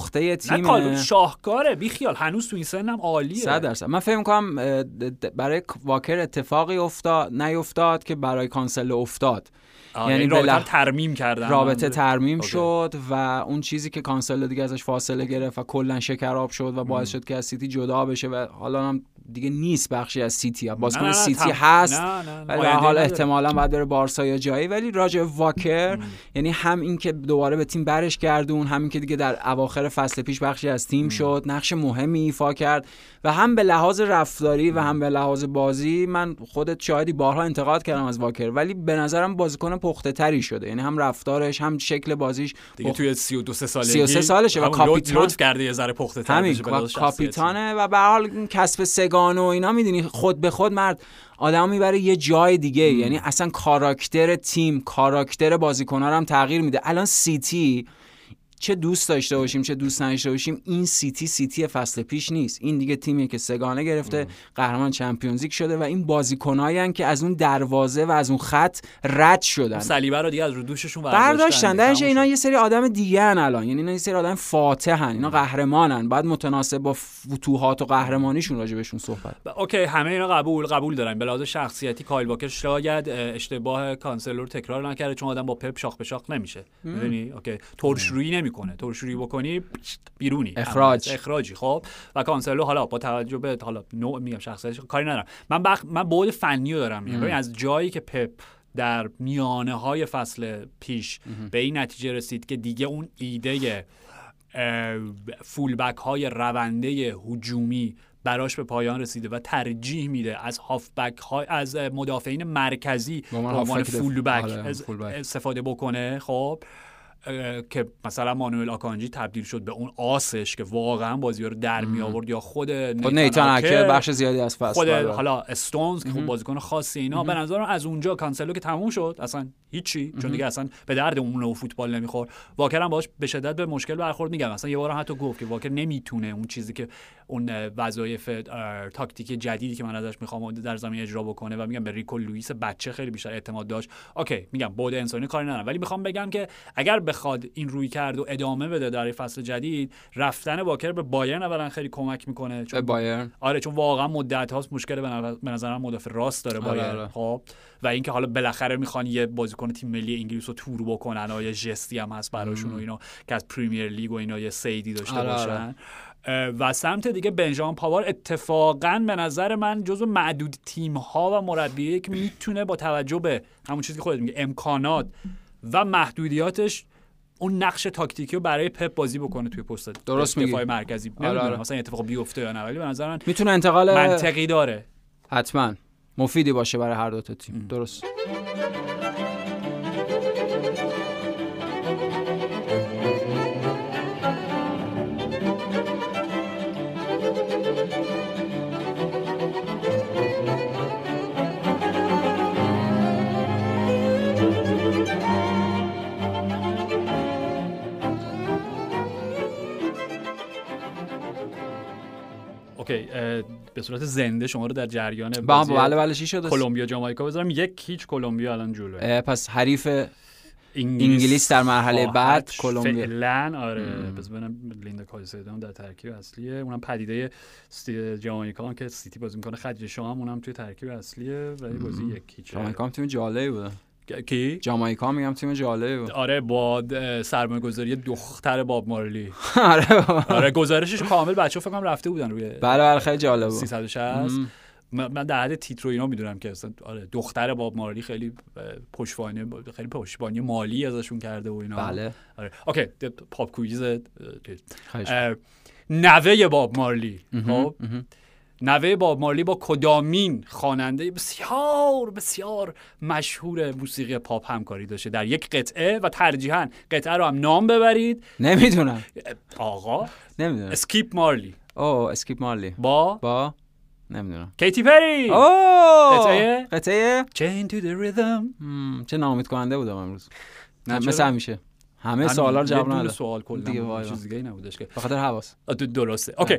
پخته تیم نه شاهکاره بی خیال. هنوز تو این سنم عالیه. 100 درصد. من فکر کنم برای واکر اتفاقی افتاد نیفتاد که برای کانسلو افتاد. یعنی رابطه ترمیم کردن. رابطه ترمیم شد و اون چیزی که کانسلو دیگه ازش فاصله گرفت و کلا شکراب شد و باعث شد که از سیتی جدا بشه و حالا هم دیگه نیست بخشی از سیتی. بازیکن سیتی هست ولی حال احتمالا بعد بره بارسا یا جایی. ولی راجع واکر یعنی هم این که دوباره به تیم برش گردون همین که دیگه در اواخر فصل پیش بخشی از تیم شد نقش مهمی ایفا کرد و هم به لحاظ رفتاری و هم به لحاظ بازی من خودت شاهدی بارها انتقاد کردم از واکر. ولی به نظرم بازیکن پخته تری شده. یعنی هم رفتارش هم شکل بازیش دیگه توی 32 سالگی 33 سالشه و کاپیتان کرده یه ذره پخته تر کاپیتانه و به حال کسب سه‌گانه و اینا می‌دونی خود به خود مرد آدم می‌بره یه جای دیگه. یعنی اصلا کاراکتر تیم کاراکتر بازیکن‌ها هم تغییر میده. الان سیتی چه دوست داشته باشیم چه دوست نداشته باشیم این سیتی سیتی فصل پیش نیست. این دیگه تیمیه که سه‌گانه گرفته قهرمان Champions League شده و این بازیکنایی که از اون دروازه و از اون خط رد شدن. صلیبه رو دیگه از رو دوششون برداشتن درش اینا یه سری آدم دیگه هن الان. یعنی اینا یه سری آدم فاتحن. اینا قهرمانن. بعد متناسب با فتوحات و قهرمانیشون راجع بهشون صحبت. okay همه اینا قبول قبول دارن. به لحاظ شخصیتی کایل واکر شاید اشتباه کانسلو رو تکرار نکرده چون آدم با پپ شاخ به شاخ نمیشه. می‌دونی؟ okay. ترش روی نمی‌کنه ترش‌رویی بکنی بیرونی. اخراج. اخراجی خب؟ و کانسلو حالا با توجه به حالا نوع میگم شخصیتش کاری ندارم. من بخ... من بعد فنی رو دارم میگم. از جایی که پپ در میانه های فصل پیش به این نتیجه رسید که دیگه اون ایده فولبک های رونده هجومی براش به پایان رسیده و ترجیح میده از هافبک های از مدافعین مرکزی به عنوان فولبک آره، استفاده بکنه خب؟ که مثلا مانوئل آکانجی تبدیل شد به اون آسش که واقعا بازی رو در می آورد یا خود نیتان اکر بخش زیادی از فصل خود. حالا استونز که خود بازیکن خاصی اینا به نظرم از اونجا کانسلو که تموم شد اصلا هیچی چون دیگه اصلا به درد اون نوع فوتبال نمیخور. واکر هم باش به شدت به مشکل برخورد میگم. اصلا یه بار حتی گفت که واکر نمی‌تونه اون چیزی که اون وظایف تاکتیک جدیدی که من ازش می‌خوام در زمین اجرا بکنه و میگم به ریکو لوئیس بچه خیلی بیشتر اعتماد داشت. اوکی میگم بود انسانی کاری ندارم. ولی می‌خوام بگم که اگر بخواد این روی کرد و ادامه بده در فصل جدید رفتن واکر به بایرن اولا خیلی کمک می‌کنه. چون بایرن. آره چون واقعا مدت هاست مشکل به نظرم مدافع راست داره آره، بایرن. آره. خب و اینکه حالا بالاخره می‌خوان یه بازیکن تیم ملی انگلیس رو تور بکنن یه prestige ی هم هست براشون و اینا که از پریمیر لیگ و اینا یه سیدی داشته آره باشن. و سمت دیگه بنجامین پاور اتفاقا به نظر من جزو معدود تیم ها و مربیه که می‌تونه با توجه به همون چیزی که خودت میگه امکانات و محدودیاتش اون نقش تاکتیکی رو برای پپ بازی بکنه توی پست دفاع مرکزی. آره آره. مثلا اتفاق بیفته یا نه ولی به نظر من می‌تونه انتقال منطقی داره. حتما. مفیدی باشه برای هر دو تا تیم. درست. اوکی به صورت زنده شما رو در جریان بله بله بله چی شده؟ کلمبیا جامائیکا بذارم. یک هیچ کلمبیا الان جلوه. پس حریف انگلیس, در مرحله بعد کلمبیا. فعلا آره. بذار ببینم لیندا کایسدو در ترکیب اصلیه. اونم پدیده جامائیکا که سیتی بازی می‌کنه. خدیجه شاو اونم توی ترکیب اصلیه. ولی بازی یک هیچ. جامائیکا تیم جالبی بوده. کی؟ جامائیکا میگم تیم جالبی آره با سرمایه گذاری دختر باب مارلی. آره آره گزارشش کامل بچه فکر کنم رفته بودن روی بله بله خیلی جالب 360 من در حد تیتر و اینا می‌دونم که اصلا آره دختر باب مارلی خیلی پشتوانه خیلی پشتوانه مالی ازشون کرده و اینا. بله. آره. اوکی Pop quiz نوه باب مارلی. خب؟ نوه باب مارلی با کدامین خواننده بسیار بسیار مشهور موسیقی پاپ همکاری داشته. در یک قطعه و ترجیحاً قطعه رو هم نام ببرید. نمی‌دونم. آقا نمی‌دونم. اسکیپ مارلی. او اسکیپ مارلی. با؟ با؟ نمی‌دونم. کیتی پری. اوه! قطعه؟ قطعه؟ Chain to the rhythm. چه ناامید کننده بودم امروز. مثل همیشه. همه سوالا رو جواب نداد سوال کلا دیگه چیز دیگه نبودش که بخاطر حواس. درسته. اوکی.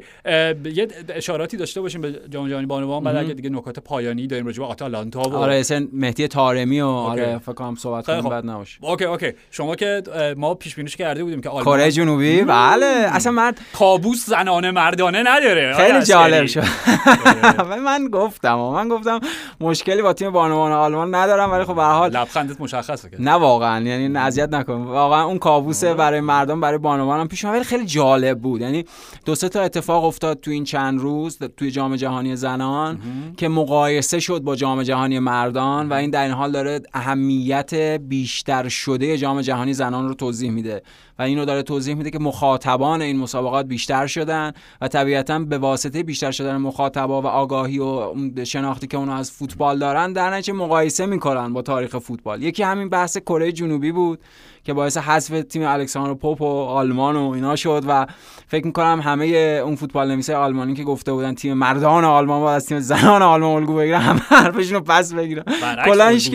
یه اشاراتی داشته باشیم به جام جهانی بانوان بعد اگه دیگه نکات پایانی داریم راجع به آتالانتا و آره اصلا مهدی طارمی و آره فکر کنم صحبت کنیم بعد نباشه. اوکی اوکی. شما که ما پیش بینیش کرده بودیم که آلمان کره جنوبی؟ بله. اصلا من کابوس زنانه مردانه نداره. خیلی جالب شد. من گفتم من گفتم مشکلی با تیم بانوان آلمان ندارم ولی خب به هر حال لبخندت مشخصه نه واقعا. یعنی اذیت نکن. واقعا اون کابوسه برای مردم برای بانوانم پیش ولی خیلی جالب بود. یعنی دو سه تا اتفاق افتاد تو این چند روز توی جام جهانی زنان که مقایسه شد با جام جهانی مردان و این در این حال داره اهمیت بیشتر شده جام جهانی زنان رو توضیح میده. و اینو داره توضیح میده که مخاطبان این مسابقات بیشتر شدن و طبیعتا به واسطه بیشتر شدن مخاطبا و آگاهی و شناختی که اونا از فوتبال دارن در نتیجه مقایسه می‌کنن با تاریخ فوتبال. یکی همین بحث کره جنوبی بود که باعث حذف تیم الکساندر پوپ و آلمان و اینا شد و فکر می‌کنم همه اون فوتبال نویسای آلمانی که گفته بودن تیم مردان آلمان باید از تیم زنان آلمان الگو بگیرن همه حرفشون رو پس بگیرن. کلا هیچ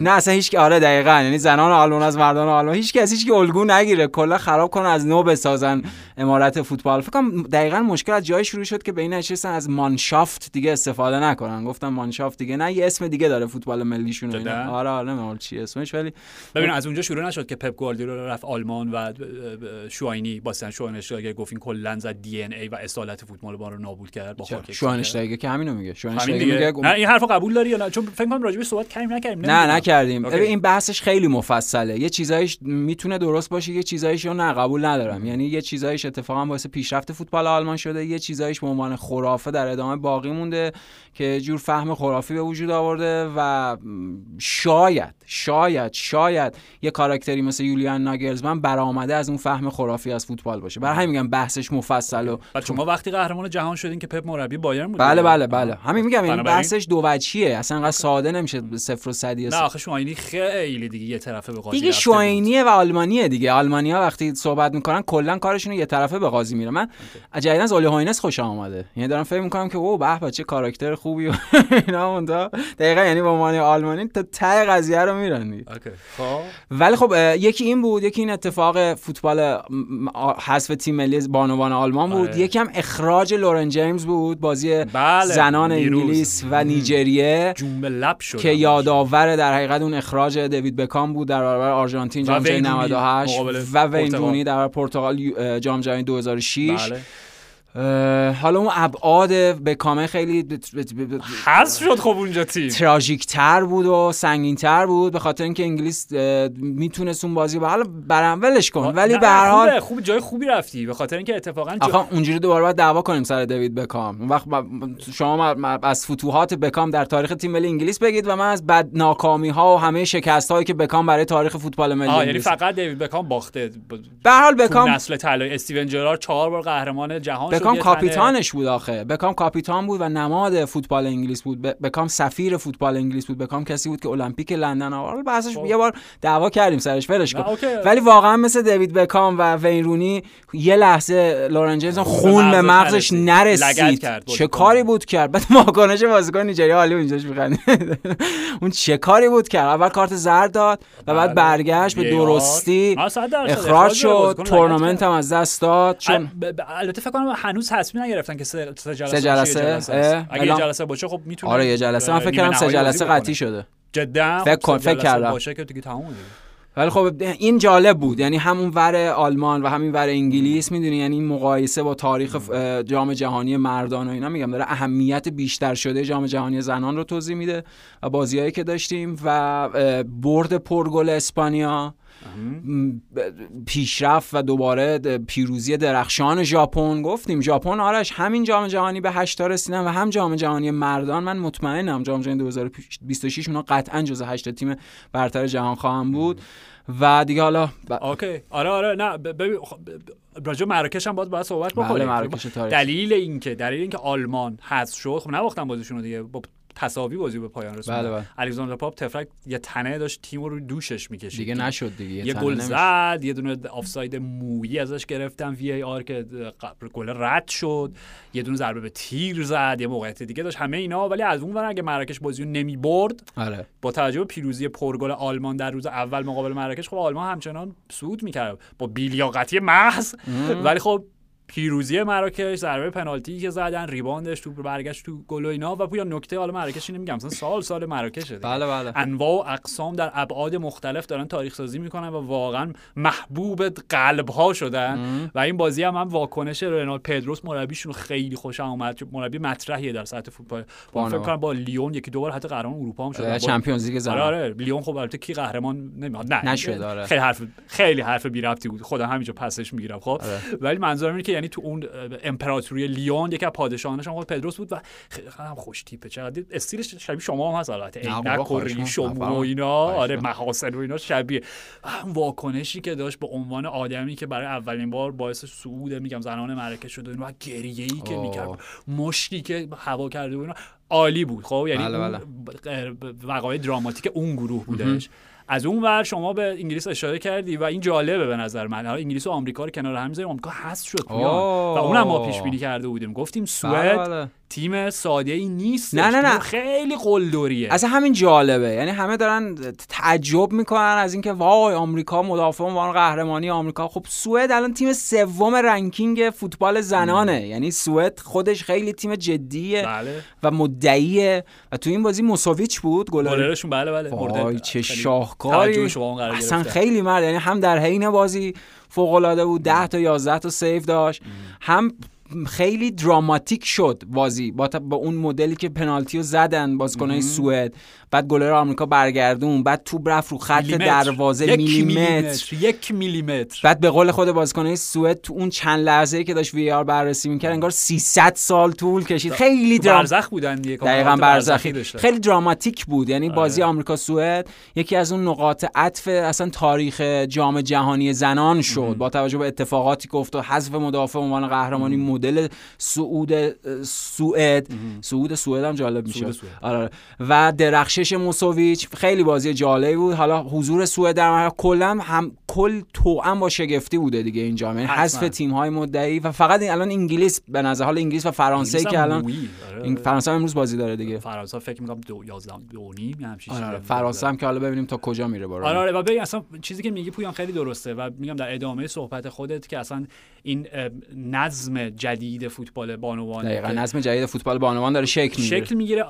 نه اصلا هیچ آره دقیقاً. یعنی زنان آلمان از مردان آلمان هیچ کسی هیچ الگو نگیره. کلا خراب کنن از نو بسازن امارت فوتبال. فکر کنم دقیقاً مشکل از جای شروع شد که به این نشستن از مانشافت دیگه استفاده نکنن. گفتم مانشافت دیگه نه یه اسم دیگه داره فوتبال ملیشون آره آره چی اسمش ولی ببین از اونجا شروع نشد که پپ گواردیولا رفت آلمان و شواینی با سن شواینشتایگر گفت این کلا زد دی ان ای و اصالت فوتبال با رو نابود کرد با خاک شواینشتایگر که همینو میگه. شواینشتایگر میگه نه این حرفو قبول داری یا نه؟ چون فکر کنم راجبش صحبت کردیم نکردیم نه نکردیم. این بحثش خیلی مفصله. یه چیزایش می‌تونه درست باشه یه چیزایش رو نه قبول ندارم. یعنی یه چیزایش اتفاقا باعث پیشرفت فوتبال آلمان شده یه چیزایش به عنوان خرافه در ادامه باقی مونده که جور فهم خرافی به وجود آورده و شاید شاید شاید یه کاراکتری مثل یولیان ناگلزمن برآمده از اون فهم خرافی از فوتبال باشه. برای همین میگم بحثش مفصل و شما وقتی قهرمان جهان شدین که پپ مربی بایرن بود بله بله بله. همین میگم این بحثش دو وجهیه. اصلا انقدر ساده نمیشه صفر و صدی نه آخه شواینی خیلی دیگه یه طرفه به قاضی دیگه شواینیه و آلمانیه دیگه. آلمانیا وقتی صحبت می‌کنن کلا کارشون یه طرفه به قاضی میره. من جدیدن از هاینس خوشم اومده. یعنی دارم فکر می‌کنم که او به چه کاراکتر خوبی و اینا اوندا دقیقاً یعنی با عنوان آلمانی تا ته قضیه رو میرن. خب. ولی خب یکی این بود یکی این اتفاق فوتبال حذف تیم ملی بانوان آلمان بود. آره. یکی هم اخراج لورن جیمز بود. بازی بله. زنان انگلیس و نیجریه که یادآور در حقیقت اون اخراج دیوید بکام بود در برابر آرژانتین جام جهانی 98 و وین رونی در پرتغال جام جهانی 2006 بله. حالا اون ابعاد بکامه خیلی حذف شد خب اونجا تیم. تراژیک تر بود و سنگین تر بود به خاطر اینکه انگلیس می‌تونست اون بازی به حالا برام ولش کن. ولی به هر حال خوب جای خوبی رفتی. به خاطر اینکه اتفاقا آخه اونجوری دوباره باید دعوا کنیم سر دیوید بکام. اون وقت شما از فتوحات بکام در تاریخ تیم ملی انگلیس بگید و من از بد ناکامی ها و همه شکست هایی که بکام برای تاریخ فوتبال ملی یعنی فقط دیوید بکام باخته. به هر حال بکام نسل طلایی. استیون جرارد چهار بار قهرمان جهان بکام کاپیتانش بود آخه. بکام کاپیتان بود و نماد فوتبال انگلیس بود. بکام سفیر فوتبال انگلیس بود. بکام کسی بود که المپیک لندن آورد. بحثش خب. یه بار دعوا کردیم سرش. ولش کن. ولی واقعا مثل دیوید بکام و وین رونی یه لحظه لورن جیمز خون به مغزش نرسید. چه کاری بود کرد؟ بعد واکنش بازیکن نیجریه حالی اونجاش اون چه کاری بود کرد؟ اول کارت زرد داد و بعد بله. برگشت به درستی اخراج شد. تورنمنت هم از دست داد. چون البته فکر کنم هنوز تصمیم نگرفتن که سه جلسه سه جلسه, اگه یه جلسه باشه خب می‌تونه آره یه جلسه. من فکر کردم سه جلسه قطعی شده. جدا فکر کن فکر کردم. باشه که دیگه تموم ولی خب این جالب بود. یعنی همون ور آلمان و همین ور انگلیس می‌دونی؟ یعنی این مقایسه با تاریخ جام جهانی مردان و اینا میگم. داره اهمیت بیشتر شده جام جهانی زنان رو توضیح میده. و بازیایی که داشتیم و برد پرگل اسپانیا. پیشرفت و دوباره پیروزی درخشان ژاپن. گفتیم ژاپن آرش همین جام جهانی به 8 رسیدن و هم جام جهانی مردان. من مطمئنم جام جهانی 2026 اونا قطعا جزو 8 تیم برتر جهان خواهم بود. و دیگه حالا ب... اوکی. آره آره. نه ببین خب راجع مراکش هم باید باید صحبت بله، بکنیم. دلیل اینکه دلیل اینکه آلمان حذف شد خب نباختن بازیشون دیگه. با تساوی بازی به پایان رسوند. بله بله. الکساندرا پاپ یه تنه یه تنه داشت تیم رو دوشش می‌کشید. دیگه نشد دیگه یه, گل زد یه دونه آفساید مویی ازش گرفتن VAR که گل رد شد. یه دونه ضربه به تیر زد یه موقعیت دیگه داشت. همه اینا ولی از اون ور اگه مراکش بازی رو نمی برد آره. با توجه به پیروزی پرگل آلمان در روز اول مقابل مراکش خب آلمان همچنان صعود می‌کرد. با بیلیاقتی محض. ولی خب پیروزی مراکش ضربه پنالتی که زدن rebound ش تو برگشت تو گل و اینا. و پویا نکته حالا مراکش اینو میگم مثلا سال سال مراکشه بله بله. انواع و اقسام در ابعاد مختلف دارن تاریخ سازی می‌کنن و واقعا محبوب قلب ها شدن و این بازی هم هم واکنش رینالد پدروس مربیشون خیلی خوشم اومد مربی مطرحیه در سطح فوتبال. با فکر کنم با لیون یکی دوبار حتی قهرمان اروپا هم شده. Champions League آره آره. لیون خب البته کی قهرمان نمیاد نه. نشد آره. خیلی حرف خیلی حرف بی ربطی بود. خودم همینجا پسش می‌گیرم خب. آره. ولی منظورم اینه که یعنی تو اون امپراتوری لیون یکی از پادشاهانش هم پدروس بود و خیلی هم خوش تیپه. چقدر استیلش شبیه شما هم هست البته. عینک و ریش و اینا آره محاسن و اینا شبیه. هم واکنشی که داشت به عنوان آدمی که برای اولین بار باعث صعود میگم زنان مراکش شد و گریه ای که می‌کرد. مشتی که هوا کرده و اینا عالی بود خب؟ یعنی بله بله. وقایع دراماتیک اون گروه بودش. از اون ور شما به انگلیس اشاره کردی و این جالبه به نظر من. حالا انگلیس و آمریکا رو کنار هم می‌ذاریم آمریکا هست شد و اونم ما پیش بینی کرده بودیم. گفتیم سوئد بله، بله. تیم ساده ای نیست نه نه. نه خیلی قلدریه. اصلا همین جالبه. یعنی همه دارن تعجب می‌کنن از اینکه وای آمریکا مدافع عنوان قهرمانی آمریکا. خب سوئد الان تیم سوم ranking فوتبال زنانه. یعنی سوئد خودش خیلی تیم جدیه بله. و مدعیه. و تو این بازی موسوویچ بود گلرشون بله بله وای چه شاهکاری. اصلا خیلی مرد. یعنی هم در حین بازی فوق العاده بود 10 تا 11 تا save داشت. هم خیلی دراماتیک شد بازی. با, با اون مدلی که پنالتی رو زدن بازیکنای سوئد. بعد گلر آمریکا برگردون. بعد توپ رفت رو خط دروازه میلیمتر. یک میلیمتر. بعد به قول خود بازیکنای سوئد تو اون چند لحظه که داشت وی آر بررسی می‌کرد انگار 300 سال طول کشید. خیلی درام... برزخ بودن دیگه. دقیقاً برزخی خیلی دراماتیک بود. یعنی آره. بازی آمریکا سوئد یکی از اون نقاط عطف اصلا تاریخ جام جهانی زنان شد. با توجه به اتفاقاتی که افتاد حذف مدافع عنوان قهرمانی مدل سعود سوئد. سعود سوئد هم جالب میشه. آره. و درخشش موسوویچ خیلی بازی جالبی بود. حالا حضور سوئد در کلا هم کل توأم با شگفتی بوده دیگه اینجا. یعنی حذف تیم های مدعی و فقط الان انگلیس به نظر حال انگلیس و فرانسه که الان آره. این فرانسه امروز بازی داره دیگه. فرانسه فکر می‌کنم 2 11 2 نیم آره. فرانسه هم که حالا ببینیم تا کجا میره برای آره آره. و ببین اصلا چیزی که میگی پویان خیلی درسته و میگم در ادامه صحبت خودت که اصلا این نظم جدید فوتبال بانوان دقیقاً نظم جدید فوتبال بانوان داره شکل می‌گیره. شکل می‌گیره.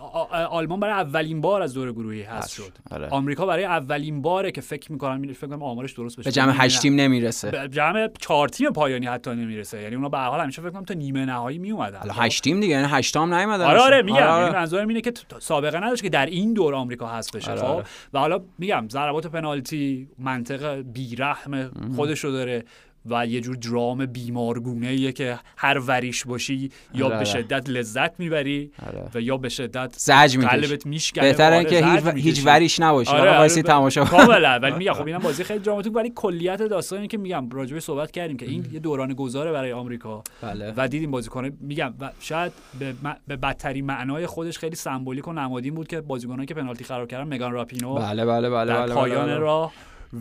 آلمان برای اولین بار از دور گروهی هست شد. آره. آمریکا برای اولین باره که فکر می‌کنم فکر کنم آمارش درست بشه. به جمع 8 تیم نمی‌رسه. به جمع 4 تیم پایانی حتی نمی‌رسه. یعنی اونا به هر حال همیشه فکر کنم تا نیمه نهایی می اومدن حالا 8 تیم دیگه یعنی 8 تام نیومدن. آره آره میگم. آره. یعنی منظورم اینه که سابقه نداشت که در این دور آمریکا هست بشه آره. خب؟ آره. و حالا میگم ضربات پنالتی منطق بیرحم خودشو داره. و یه جور درام بیمارگونه ایه که هر وریش باشی یا آره، به آره. شدت لذت می‌بری آره. و یا به شدت زج قلبت میشکنه بهتره که هیچ وریش نباشی آره وایسی تماشا کاملا ولی میگم خب اینم بازی خیلی دراماتیک ولی کلیت داستانی که میگم راجع صحبت کردیم که این یه دوران گذاره برای آمریکا بله. و دیدیم بازیکن میگم و شاید به. به بدترین معنای خودش خیلی سمبولیک و نمادین بود که بازیکنایی که پنالتی خراب کردن مگان راپینو بله بله بله در بله پایان بله. راه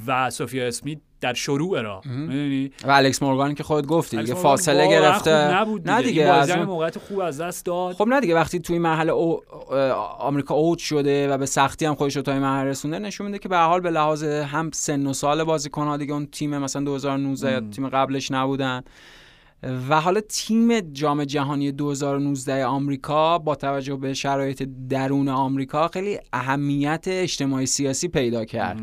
و سوفیا اسمیت در شروع را می‌دونی؟ و الکس مورگان که خودت گفتی دیگه فاصله گرفته. نبود نه دیگه. از اون موقعیت خوب از دست داد. خب نه دیگه وقتی توی مرحله او... آمریکا اوت شده و به سختی هم خودش رو تا این مرحله رسونده نشون میده که به حال به لحاظ هم سن و سال بازیکن ها دیگه اون تیم مثلا 2019 یا تیم قبلش نبودن. و حالا تیم جام جهانی 2019 آمریکا با توجه به شرایط درون آمریکا خیلی اهمیت اجتماعی سیاسی پیدا کرد.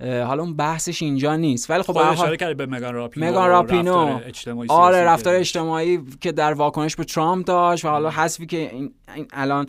حالا اون بحثش اینجا نیست. ولی خب اشاره کرد به مگان راپینو مگان راپینو. آره رفتار اجتماعی که در واکنش به ترامپ داشت و حالا حذفی که این الان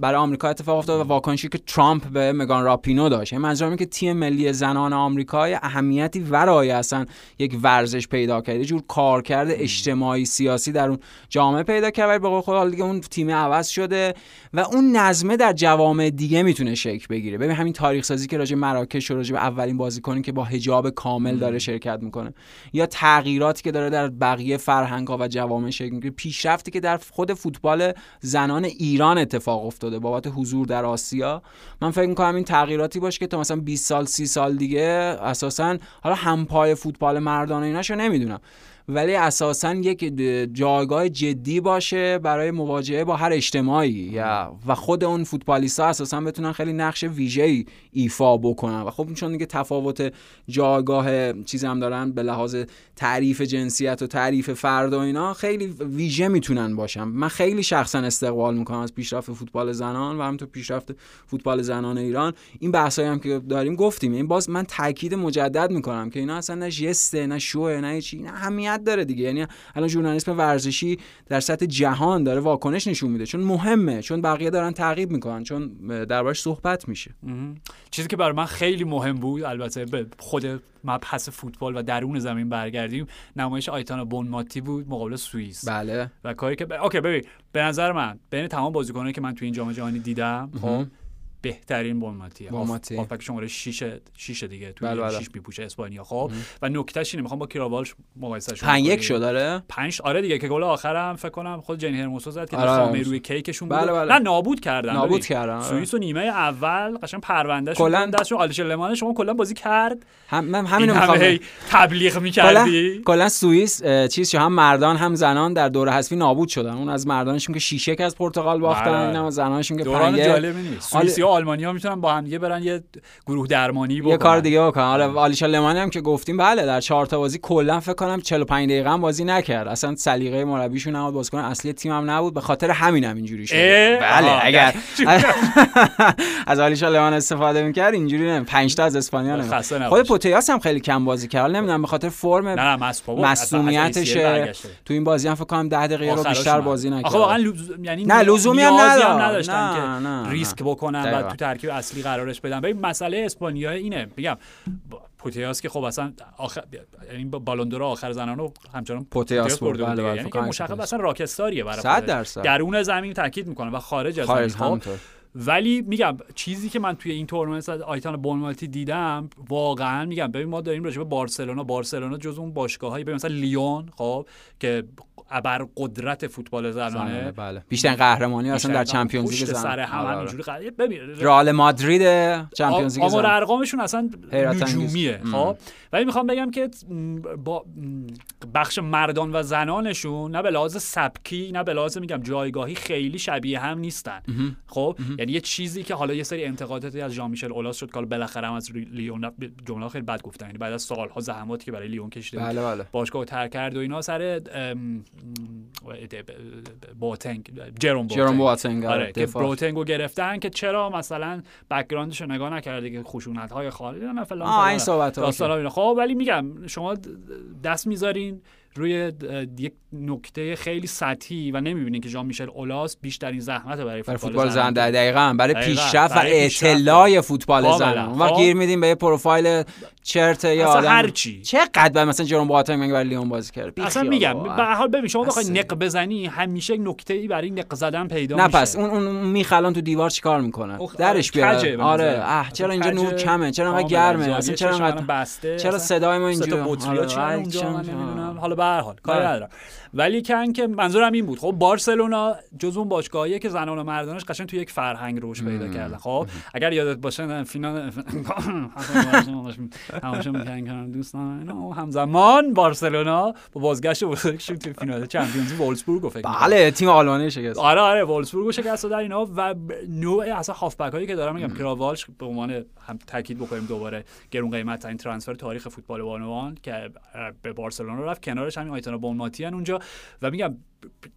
برای آمریکا اتفاق افتاد و واکنشی که ترامپ به مگان راپینو داشت. این منظورم که تیم ملی زنان آمریکا اهمیتی ورای اصلا یک ورزش پیدا کرد. جور کارکرد اجتماعی سیاسی در اون جامعه پیدا کرد و به خود دیگه اون تیم عوض شده و اون نظمه در جوامع دیگه می‌تونه شکل بگیره. ببین همین تاریخ سازی که راجع مراکش و راجع اولین بازیکنی که با حجاب کامل داره شرکت می‌کنه. یا تغییراتی که داره در بقیه فرهنگ ها و جوامع شکل می‌گیره. پیشرفتی که در خود فوتبال زنان ایران اتفاق افتاده. بابت حضور در آسیا. من فکر می‌کنم این تغییراتی باشه که تا مثلا 20 سال 30 سال دیگه اساسا حالا همپای فوتبال مردانه ایناشو نمی‌دونم. ولی اساسا یک جایگاه جدی باشه برای مواجهه با هر اجتماعی. و خود اون فوتبالیستا اساسا بتونن خیلی نقش ویژه‌ای ایفا بکنن. و خب چون دیگه تفاوت جایگاه چیز هم دارن به لحاظ تعریف جنسیت و تعریف فرد و اینا خیلی ویژه می‌تونن باشن. من خیلی شخصا استقبال می‌کنم از پیشرفت فوتبال زنان و همینطور پیشرفت فوتبال زنان ایران. این بحثایی هم که داریم گفتیم. این باز من تاکید مجدد می‌کنم که اینا اصلا نه جسته نه شوه نه چی نه اهمیت داره دیگه. یعنی الان ژورنالیسم ورزشی در سطح جهان داره واکنش نشون میده. چون مهمه. چون بقیه دارن تعقیب می‌کنن. چون دربارش صحبت میشه. چیزی که برای من خیلی مهم بود البته به خود مبحث فوتبال و درون زمین برگردیم نمایش آیتانا بونماتی بود مقابل سوئیس. بله. و کاری که ب... اوکی ببین به نظر من بین تمام بازیکنانی که من تو این جام جهانی دیدم خب بهترین بونماتیه بونماتی هافبک شماره 6 6 دیگه تو بله 6 میپوشه اسپانیا. خب. و نکتهش اینه می‌خوام با کیراوالش مقایسه شون 5 1 شد داره 5 آره دیگه که گل آخرم فکر کنم خود جنی هرموسو زد که آره. روی کیکشون بود. بله. بله. نه نابود کردن. نابود کردن سوئیس و نیمه اول قشنگ پرونده کلاً- دستشون آلیش لمان شما کلا بازی کرد. هم من همینو می‌خوام تبلیغ می‌کردی. کلا سوئیس چیز هم مردان هم زنان در دوره حذفی نابود شدن. اون از مردانشون که 6 1 از پرتغال باختن بله. اینم از زنانشون که 5 جالبی نیست. و آلمانیا می‌تونن با هم دیگه برن یه گروه درمانی بکنن یه کار دیگه بکنن آره آلیشا لمانی هم که گفتیم بله در چهار تا بازی کلا فکر کنم 45 دقیقه هم بازی نکرد اصلا سلیقه مربیشون نبود بازیکن اصلی تیم هم نبود به خاطر همین هم اینجوری اه؟ بله اگر از آلیشا لمان استفاده می‌کرد اینجوری نه 5 تا از اسپانیا. خسته خود. پوتیاس هم خیلی کم بازی کرد نمی‌دونم به خاطر فرم نه نه برگشته. تو این بازی هم فکر کنم 10 دقیقه رو بیشتر. بازی نکرد آخه واقعا یعنی نه، لزومی هم. نداشتن نه، که نه، ریسک نه. بکنن و. تو ترکیب اصلی قرارش بدن ببین مسئله اسپانیا اینه میگم پوتیاس که خب اصلا آخر یعنی با بالوندور آخر زنان رو همچنان پوتیاس برده بود بله،. بله، یعنی که مشخص. اصلا راکستاریه برای. درصد. درون زمین تاکید می‌کنه و خارج از زمین خب ولی میگم چیزی که من توی این تورنمنت از آیتان بونمالتی دیدم واقعا میگم ببین ما داریم راجع به بارسلونا بارسلونا جز اون باشگاهایی ببین مثلا لیون خب که ابر قدرت فوتبال زنانه. بله. بیشتر قهرمانی اصلا در چمپیونز لیگ پشت زنان. سر هم آره، آره. همینجوری قضیه. ببین رئال مادرید چمپیونز لیگ آمار زنان. ارقامشون اصلا. نجومیه. خب؟ ولی می‌خوام بگم که با بخش مردان و زنانشون نه به لحاظ سبکی نه به لحاظ میگم جایگاهی خیلی شبیه هم نیستن. خب؟ یعنی یه چیزی که حالا یه سری انتقاداتی از ژان میشل اولاس شد که حالا بالاخره هم از لیون جمله خیلی بد گفتن. یعنی بعد از سالها زحماتی که برای لیون کشیده بله بله. باشگاه رو ترک کرد و اینا سر بوتنگ جرون جرون بوتنگ بواتنگ آره که دفاع. بروتنگو گرفتن که چرا مثلا بکگراندش رو نگاه نکرده که خشونت های خارجی نه فلان این. صحبت اینا خب ولی میگم شما دست می‌ذارین روی یک نکته خیلی سطحی و نمی‌بینین که ژان میشل اولاس بیشترین زحمت برای فوتبال, فوتبال زن در دقیقا برای. پیشرفت و. اطلاع فوتبال. زن اون وقت خب. گیر میدیم به یه پروفایل چرت یا آدم هرچی. چقدر بعد مثلا جرون بواتنگ مگه برای لیون بازی کرد اصلا میگم. به هر حال ببین شما بخوای. نق بزنی همیشه نکته ای برای نق زدن پیدا نه پس اون اون میخلان تو دیوار چیکار می‌کنه اوه، درش به آره. اه چرا اینجا. نور کمه چرا انقدر. گرمه اصلا چرا انقدر بسته چرا صدای ما اینجوری آره، آره، حالا به هر حال کاری بله. ندارم ولی کن که منظورم این بود. خب بارسلونا جز اون باشگاهیه که زنان و مردانش قشنگ تو یک فرهنگ روش پیدا کردن. خب اگر یادت باشه فینال همش میگن که دوستان همزمان بارسلونا با بازگشت بزرگشون تو فینال چمپیونز رو فکر. بله تیم آلمانی شکست. آره آره وولسبورگ شکست دادن اینا و نوع اصلا هافبک هایی که دارم میگم. کراوالش به عنوان هم تاکید بکنیم دوباره گرون قیمت ترین ترانسفر تاریخ فوتبال بانوان که به بارسلونا رفت. کنارش همین آیتانا بونماتی ان اونجا. و میگم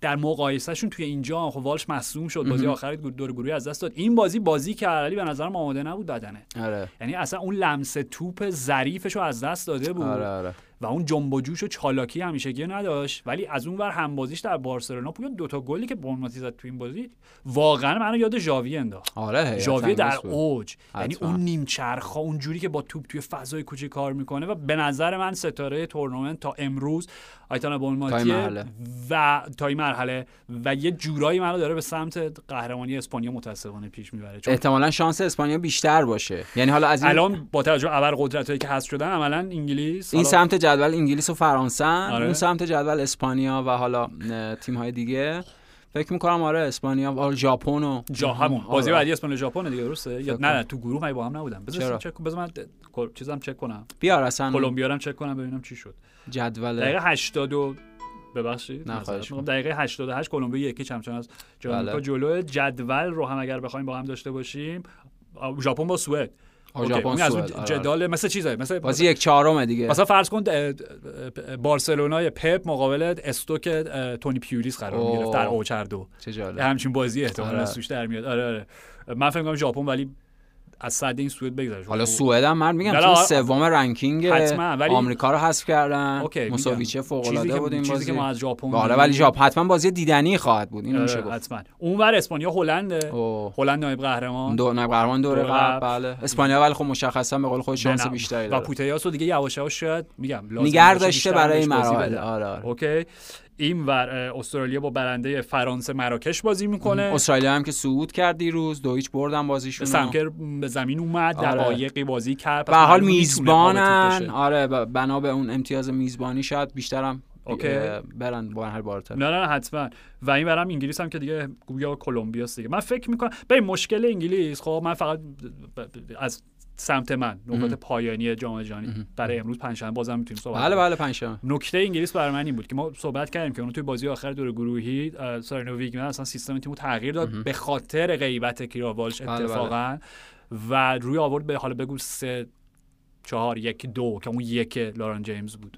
در مقایسهشون توی اینجا خب والش مصدوم شد. بازی آخر دور گروهی از دست داد. این بازی بازی کرد ولی به نظرم آماده نبود بدنه. آره. یعنی اصلا اون لمس توپ ظریفش رو از دست داده بود. آره آره. و اون جنب و جوش و چالاکی همیشگی نداشت. ولی از اون ور همبازیش در بارسلونا پویان دوتا گلی که بورنموث زد تو این بازی واقعا منو یاد ژاوی انداخت. آره ژاوی در بود. اوج. یعنی. اون نیم چرخا اون جوری که با توپ توی فضای کوچه کار می‌کنه و به نظر من ستاره تورنمنت تا امروز آیتانا تا مرحله. و تا این مرحله و یه جورایی منو داره به سمت قهرمانی اسپانیا متاسفانه پیش می‌بره. چون احتمالا شانس اسپانیا بیشتر باشه. یعنی حالا از این الان با توجه به ابر قدرتایی که حذف شدن عملا انگلیس این حالا- سمت جدول انگلیس و فرانسه آره. اون سمت جدول اسپانیا و حالا تیم های دیگه. فکر می‌کنم آره اسپانیا و ژاپن و جا همون. بازی بعدی اسپانیا ژاپن دیگه درسته؟ یا نه نه تو گروه من با هم نبودم. بذار چک بذار من چیزام چک کنم. بیار اصلا. کلمبیا رو چک کنم ببینم چی شد. جدول. دقیقه 80 و ببخشید دقیقه 88 کلمبیا یکی چمچون از جامائیکا بله. جلو جدول رو هم اگر بخوایم با هم داشته باشیم ژاپن با سوئد. ژاپن از آره. جدال مثل چیزایی مثل بازی یک چهارم دیگه. مثلا فرض کن بارسلونای پپ مقابل استوک تونی پیولیس قرار می‌گرفت در اوچر دو چه جالب. همچین بازی احتمالاً آره. سوش در میاد. آره آره. من فکر کنم ژاپن ولی از صد این سوئد بگذره. حالا سوئد هم من میگم تو سوم رنکینگ ولی... آمریکا رو حذف کردن. مساویچه فوق العاده بود این بازی چیزی که ما از ژاپن آره ولی ژاپن حتما بازی دیدنی خواهد بود. اینو میشه گفت. حتما. اونور اسپانیا هلند هلند نایب قهرمان. دو نایب قهرمان دوره قبل بله. اسپانیا ولی خب مشخصا به قول خود شانس بیشتری داره. و پوتیاس دیگه یواش یواش شاید میگم نگار داشته برای مراحل. آره آره. اوکی. این ور استرالیا با برنده فرانسه مراکش بازی می‌کنه. استرالیا هم که صعود کرد دیروز دو هیچ بردن بازیشون سم کر به زمین اومد آره. دقایقی بازی کرد. به حال میزبانن. آره بنا به اون امتیاز میزبانی شاید بیشترم اوکی. برن با هر بارتر. نه نه حتما. و این برم انگلیس هم که دیگه گویا کلمبیا دیگه. من فکر می‌کنم به مشکل انگلیس خب من فقط از سمت من نقاط پایانی جام جهانی. برای امروز پنجشنبه بازم می‌تونیم صحبت بله بله پنجشنبه نکته انگلیس برای من این بود که ما صحبت کردیم که اون توی بازی آخر دور گروهی سارینو ویگمن اصلا سیستم تیمو تغییر داد به خاطر غیبت کیراوالش بله، بله. اتفاقا. و روی آورد به حالا بگو سه چهار یک دو که اون یک لاران جیمز بود.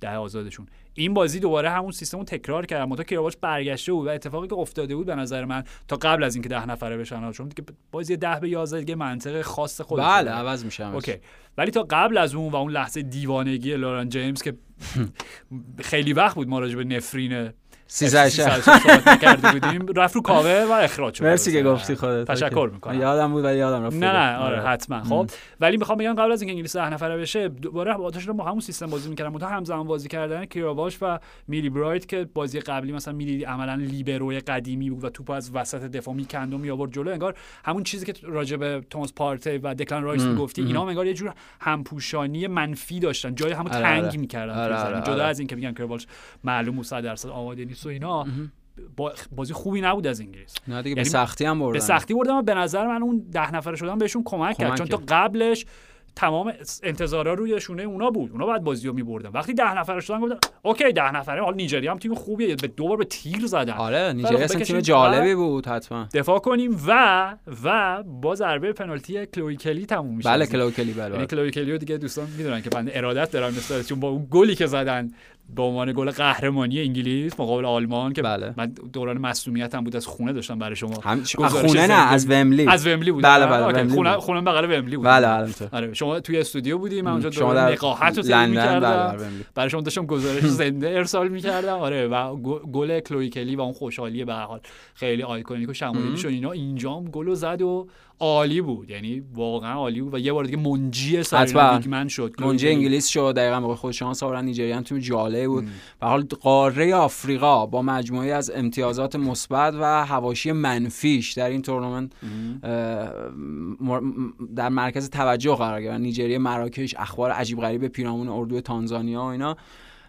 ده آزادشون. این بازی دوباره همون سیستم رو تکرار کرد متا کیراواش برگشته بود و اتفاقی که افتاده بود به نظر من تا قبل از اینکه ده نفره بشن چون دیگه بازی ده به 11 دیگه منطق خاص خودش بله عوض میشه اوکی. ولی تا قبل از اون و اون لحظه دیوانگی لوران جیمز که خیلی وقت بود ما راجع به نفرین 13 کرده بودیم. رفت رو کاوه و اخراج شد مرسی که گفتی خودت. تشکر می‌کنم. یادم بود ولی یادم رفت نه نه آره حتما. خب ولی می‌خوام بگم قبل از اینکه انگلیس ده نفره بشه دوباره با آتش با همون سیستم بازی می‌کردن متا همزمان بازی کردن کیراواش و میلی برایت که بازی قبلی مثلا میلی عملا لیبروی قدیمی بود و توپ از وسط دفاع می‌کند و می آورد جلو انگار همون چیزی که راجع به توماس پارتی و دکلان رایس می‌گفتی اینا انگار یه جور همپوشانی منفی داشتن. جای همو آره، تنگ آره. می‌کردن آره، جدا از اینکه میگن کیراواش معلوم 100 درصد آماده نیست. و اینا بازی خوبی نبود از انگلیس. نه دیگه به یعنی سختی هم بردن. به سختی بردن و به نظر من اون ده نفره شدن بهشون کمک, کرد. چون تا قبلش تمام انتظارا روی شونه اونا بود. اونا بعد بازی رو میبردن. وقتی ده نفر شدن گفتن اوکی ده نفره حال نیجریه هم تیم خوبیه. به دو بار به تیر زدن. آره نیجریه اصلا تیم جالبی بود حتما. دفاع کنیم و و با ضربه پنالتی کلوی کلی تموم میشه. بله کلوی کلی بله یعنی کلوی کلی دیگه دوستان می‌دونن که بنده ارادت دارم مثلا چون با اون گلی که زدن به عنوان گل قهرمانی انگلیس مقابل آلمان که بله. من دوران مصونیتم بود از خونه داشتم برای شما هم... خونه نه از وملی از وملی بود. بله بله وملی خونه خونه بغل وملی بود. بله بله آره شما توی استودیو بودی من اونجا دوران نقاهت رو می‌کردم. بله برای شما داشتم گزارش زنده ارسال می‌کردم. آره و گل کلوی کلی و اون خوشحالی به حال خیلی آیکونیک و شمولی می‌شد اینا اینجام گل زد و عالی بود. یعنی واقعا عالی بود و یه بار دیگه منجی سر شد. منجی انگلیس شد دقیقا به خود شانس آوردن نیجریه تیم جالب بود. به حال قاره آفریقا با مجموعه از امتیازات مثبت و حواشی منفیش در این تورنمنت در مرکز توجه قرار گرفت. نیجریه مراکش اخبار عجیب غریب پیرامون اردو تانزانیا و اینا.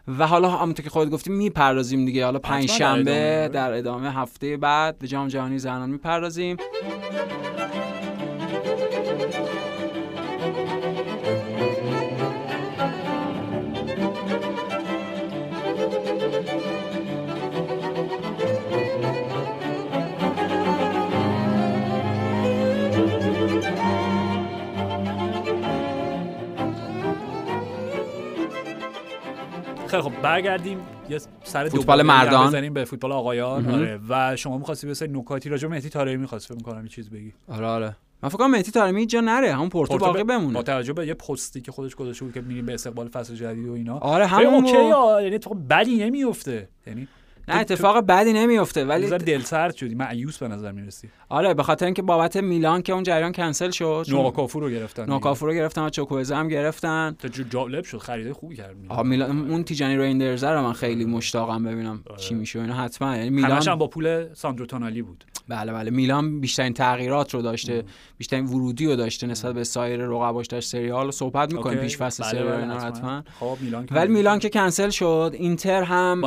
و حالا همونطور که خودت گفتی می‌پردازیم دیگه. حالا پنج شنبه در ادامه هفته بعد به جام جهانی زنان می‌پردازیم. خیلی خب برگردیم. یه سر فوتبال مردان. بزنیم به فوتبال آقایان. آره. و شما می‌خواستی به نکاتی راجع به مهدی طارمی می‌خواست. فکر کنم یه چیز بگی. آره آره. من فکر کنم مهدی طارمی جا نره. همون پورتو باقی بمونه. با توجه به یه پستی که خودش گذاشته بود که میریم به استقبال فصل جدید و اینا. آره همون اوکی یعنی تو بدی نمیفته یعنی نه اتفاق بدی نمیفته ولی نظر دلسرد شدی. معیوس به نظر می‌رسی. آره به خاطر اینکه بابت میلان که اون جریان کنسل شد نوکافو رو گرفتن. نوکافو رو گرفتن و چوکوزه هم گرفتن. تو جالب شد خرید خوبی کرد میلان, میلان اون تیجانی ریندرز رو من خیلی مشتاقم ببینم آره. چی میشه اینا. حتما. یعنی میلان هم با پول ساندرو تونالی بود. بله بله. میلان بیشترین تغییرات رو داشته بیشترین ورودی رو داشته نسبت به سایر رقباش در سری آ رو صحبت می‌کنیم پیش فصل بله، بله، حتما. خب میلان ولی میلان که کنسل شد اینتر هم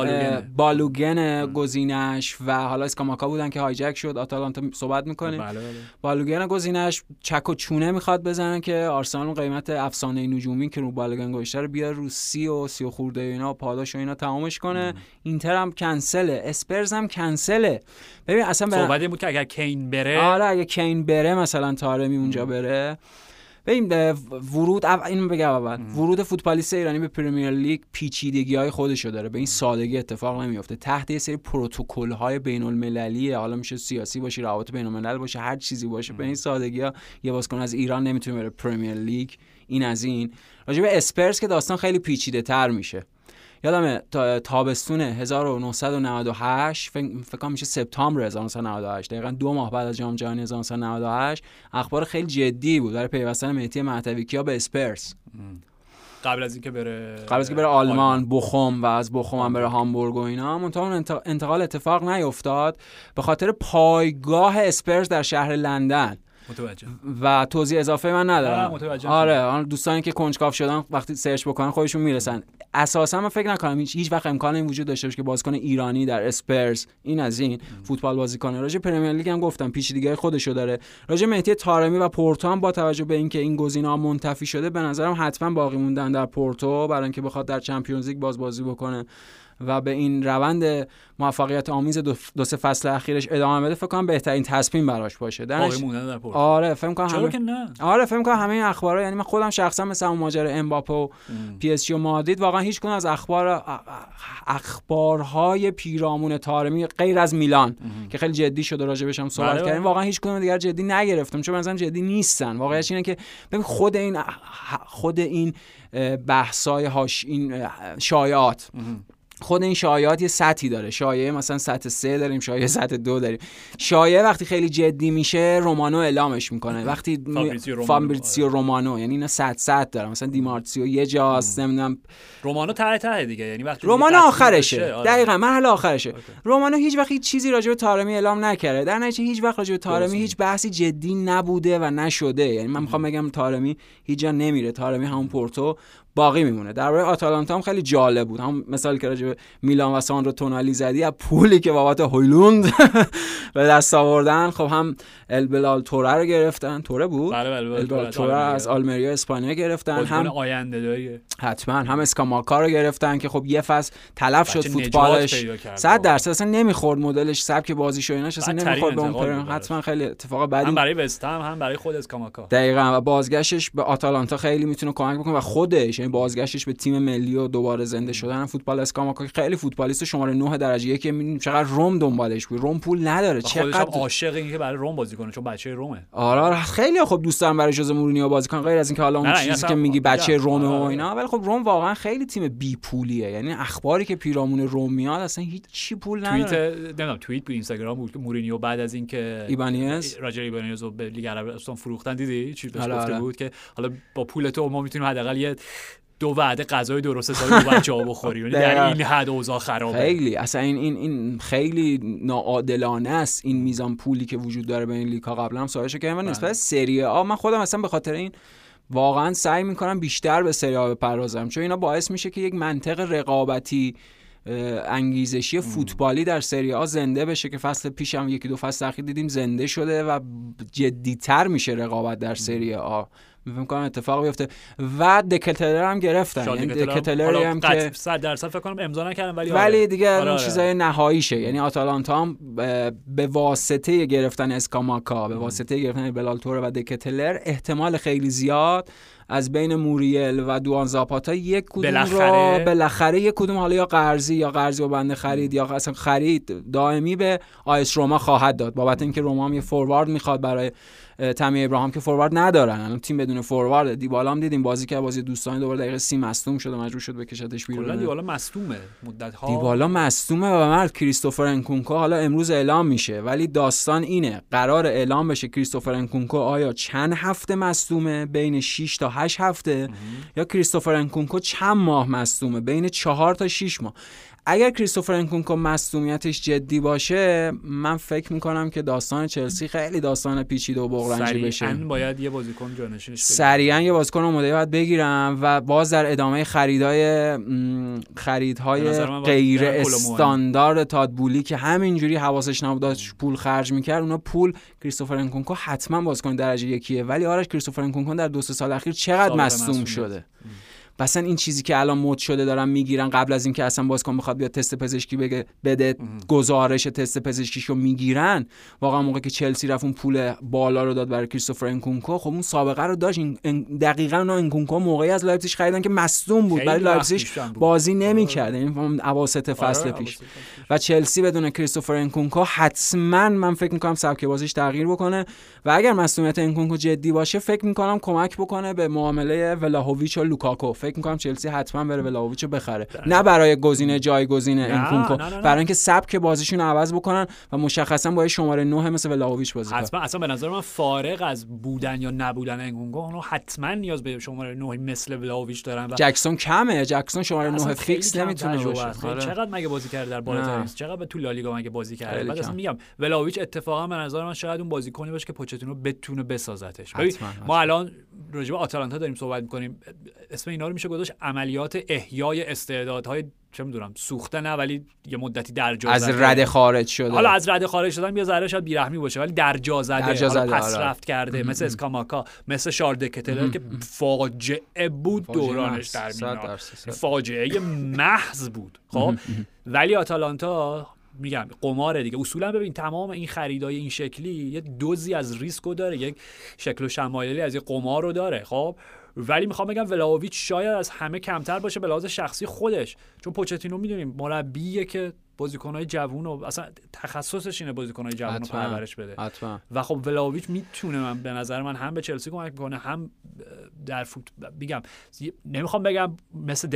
بالوگن بالوگن گزینش و حالا اسکاماکا بودن که hijack شد آتالانتا صحبت می‌کنیم. بله بله. بالوگن گزینش چک و چونه می‌خواد بزنن که آرسنال قیمت افسانه نجومی که رو بالوگن گذاشته رو بیار رو سی و سی و خورده اینا و پاداش و اینا تمامش کنه. اینتر هم کنسله اسپرز هم کنسله. ببین اصلا صحبت بود که اگر کین بره آره اگه کین بره مثلا تارمی اونجا بره. ببین ورود این بگم اول. ورود فوتبالیست ایرانی به پرمیر لیگ پیچیدگی های خودشو داره. به این سادگی اتفاق نمیفته تحت یه سری پروتکل های بین المللی حالا میشه سیاسی باشه روابط بین الملل باشه هر چیزی باشه. به این سادگی ها یه بازیکن از ایران نمی‌تونه بره پرمیر لیگ. این از این. راجع به اسپرس که داستان خیلی پیچیده تر میشه. یادم تابستون 1998 فکر کنم میشه سپتامبر 1998 دقیقا دو ماه بعد از جام جهانی 1998 اخبار خیلی جدی بود برای پیوستن مهدی مهدوی کیا به اسپرس؟ قبل از اینکه بره قبل از اینکه بره آلمان بخوم و از بخوم هم بره هامبورگ و اینا. منتها انتقال اتفاق نیفتاد. به خاطر پایگاه اسپرس در شهر لندن. متوجه. و توضیح اضافه من ندارم. متوجه آره دوستانی که کنجکاو شدن وقتی search بکنن خودشون می‌رسن. اساسا من فکر نکنم هیچ, هیچ وقت امکان این وجود داشته باشه که بازیکن ایرانی در اسپرز این از این فوتبال بازی کنه راجع پرمیر لیگ هم گفتم پیچیدگی خودشو داره. راجع مهدی تارمی و پورتو هم با توجه به اینکه این گزینه‌ها منتفی شده به نظرم حتما باقی موندن در پورتو برای اینکه بخواد در چمپیونز لیگ باز بازی بکنه. و به این روند موفقیت آمیز دو, دو سه فصل اخیرش ادامه بده فکر کنم بهترین تصمیم براش باشه. درش آره فکر کنم همه... که نه؟ آره فکر کنم همه این اخبارا یعنی من خودم شخصا مثل اون ماجرا امباپه و پی اس جی و مادرید واقعا هیچ کدوم از اخبار اخبارهای پیرامون تارمی غیر از میلان که خیلی جدی شده راجبش هم صحبت بله، کردیم. واقعا هیچ کدوم دیگه جدی نگرفتم چون مثلا جدی نیستن. واقعیت اینه که ببین خود این خود این بحثای هاش این شایعات. خود این شایعات یه سطحی داره. شایعه مثلا سطح سه داریم شایعه سطح دو داریم. شایعه وقتی خیلی جدی میشه رومانو اعلامش می‌کنه. وقتی فابریزیو رومانو یعنی اینا سطح سطح داره مثلا دیمارتسیو یه جاست نمی‌دونم. رومانو ته ته دیگه. یعنی وقتی رومانو آخرشه. آره. دقیقاً مرحله آخرشه. رومانو هیچ وقت هیچ چیزی راجع به تارمی اعلام نکرده. در نتیجه هیچ وقت راجع به تارمی هیچ بحثی جدی نبوده و نشده. یعنی من می‌خوام بگم تارمی هیچ جا نمیره. تارمی همون پورتو باقی میمونه. درباره آتالانتا هم خیلی جالب بود. هم مثال که راجع میلان و ساندرو تونالی زدی از پولی که بابت هویلوند به دست آوردن. خب هم البلال توره رو گرفتن. توره بود؟ بله بله, بله، توره از آلمریا اسپانیا گرفتن. هم آینده داری حتما. هم اسکاماکا رو گرفتن که خب یه فصل تلف شد فوتبالش. 100 درصد اصلا نمی‌خورد مدلش. سبک بازیش و ایناش اصلا نمی‌خورد به اون حتما خیلی اتفاق بعدی هم برای وستهم هم برای خود اسکاماکا. دقیقاً. و بازگشتش به آتالانتا خیلی می‌تونه کمک بکنه و خودش یعنی بازگشتش به تیم ملی و دوباره زنده شدن فوتبال اسکاماکا خیلی فوتبالیست شماره 9 درجه یک می‌بینیم چقدر روم دنبالش بود. روم پول نداره. چقدر عاشق اینکه برای روم بازی کنه چون بچه رومه آره, آره. خیلی خوب دوست دارم برای ژوزه مورینیو بازی کنه غیر از اینکه حالا اون چیزی که میگی بچه رومه و آره. اینا ولی خب روم واقعا خیلی تیم بی پولیه. یعنی اخباری که پیرامون روم میاد اصلا هیچ چی پول نداره. توییت نمی‌دونم توییت بود اینستاگرام بود که مورینیو بعد از اینکه ایبانیز. راجر ایبانیز رو به لیگ عربستان فروختن دیدی؟ چی بهش گفته بود که حالا با پول تو ما می‌تونیم حداقل یه دو وعده غذای درست حسابی دو بچه‌ها بخوری یعنی در این حد اوضاع خرابه. خیلی. اصلا این این این خیلی ناعادلانه است. این میزان پولی که وجود داره بین لیگ‌ها قبلا هم سوالش کردم بله. نسبت سری آ من خودم اصلا به خاطر این واقعا سعی می‌کنم بیشتر به سری آ بپردازم. چون اینا باعث میشه که یک منطق رقابتی انگیزشی فوتبالی در سری آ زنده بشه که فصل پیشم یکی دو فصل اخیر دیدیم زنده شده و جدیتر میشه رقابت در سری آ. فکر کنم اتفاق بیفته. و دکتلر هم گرفتن. یعنی دکتلر هم که 100 درصد فکر کنم امضا نکردن ولی ولی آره. دیگه آره, آره. چیزای نهاییشه. یعنی آتالانتا هم به واسطه گرفتن اسکاماکا به واسطه گرفتن بلالتور و دکتلر احتمال خیلی زیاد از بین موریل و دوان زاپاتا یک کدوم بالاخره رو بالاخره یک کدوم حالا یا قرضی یا قرضی و بنده خرید یا اصلا خرید دائمی به آیس روما خواهد داد. بابت اینکه روما هم یه فوروارد می‌خواد برای تامی ابراهام که فوروارد ندارن. الان تیم بدون فوروارد. دیبالا هم دیدیم بازی که بازی دوستانه دوباره دقیقه سی مصدوم شده مجبور شد بکشتش بیرون. کلا دیبالا مصدومه. مدت ها دیبالا مصدومه و مرد. کریستوفر انکونکو حالا امروز اعلام میشه. ولی داستان اینه. قرار اعلام بشه کریستوفر انکونکو آیا چند هفته مصدومه؟ بین 6 تا 8 هفته یا کریستوفر انکونکو چند ماه مصدومه؟ بین 4 تا 6 ماه. اگر کریستوفر انکونکو مصدومیتش جدی باشه من فکر می‌کنم که داستان چلسی خیلی داستان پیچیده و بغرنجی بشه. باید یه بازیکن جانشینش سریعا یه بازیکن اومده باید بگیرم و باز در ادامه خریدای خریدهای غیر استاندارد تادبولی که همینجوری حواسش نبود پول خرج می‌کرد اونا پول کریستوفر انکونکو حتما بازیکن درجه یکیه. ولی آرش کریستوفر انکونکو در دو سه سال اخیر چقدر مصدوم شده؟ مثلا این چیزی که الان مد شده دارن می‌گیرن قبل از اینکه اصلا بازیکن بخواد بیاد تست پزشکی بگه بده گزارش تست پزشکیشو می‌گیرن. واقعا موقع که چلسی رفت اون پول بالا رو داد برای کریستوفر انکونکو. خب اون سابقه رو داشت. این دقیقا اون انکونکو موقعی از لایپزیگ خریدن که مصدوم بود. برای لایپزیگ بازی نمی‌کرد. یعنی اواسط فصل آره، پیش. و چلسی بدون کریستوفر انکونکو حتما من فکر می‌کنم سبک بازیش تغییر بکنه. و اگر مصدومیت انکونکو جدی باشه فکر می‌کنم کمک بکنه به معامله ولاهویچ و لوکاکو. فکر می‌کنم چلسی حتما بره ولاهویچو بخره. نه. برای گزینه جایگزین انکونکو برای اینکه سبک بازیشون عوض بکنن و مشخصا با شماره 9 مثل ولاهویچ بازی کنه حتما. اصلا به نظر من فارغ از بودن یا نبودن انکونکو اونو حتما نیاز به شماره 9 مثل ولاویچ دارن و جکسون کمه. جکسون شماره 9 فیکس نمی‌تونه باشه. آره. چقدر مگه بازی کرده در بالاترین چقدر تو لالیگا مگه بازی کرده؟ بعد اصلا میگم ولاویچ اتفاقا به نظر من شاید اون بازیکنی باشه که پوچتینو بتونه بسازتش. ما الان راجع به آتالانتا داریم صحبت می‌کنیم. اسم اینا رو میشه گذاشت عملیات احیای استعدادهای چه می‌دونم سوخته نه ولی یه مدتی در جا از رده خارج شده. حالا از رده خارج شدن یه ذره شاید بیرحمی باشه ولی در جا زده, در زده پس آره. رفت کرده مثل اسکاماکا مثل شاردکتلر که فاجعه بود دورانش در فاجعه محض بود خب؟ ولی آتالانتا میگم قماره دیگه. اصولا ببین تمام این خریدای این شکلی یه دوزی از ریسکو داره. یک شکل و شمایلی از یه قمار رو داره خب؟ ولی می‌خوام بگم ولاویچ شاید از همه کمتر باشه به لحاظ شخصی خودش. چون پوچتینو می‌دونیم مربیه که بازیکنهای جوون و اصلا تخصصش اینه بازیکنهای جوون رو پرورش بده. و خب ولاویچ می‌تونه من به نظر من هم به چلسی کمک می‌کنه هم در فوت بگم نمی‌خوام بگم مثل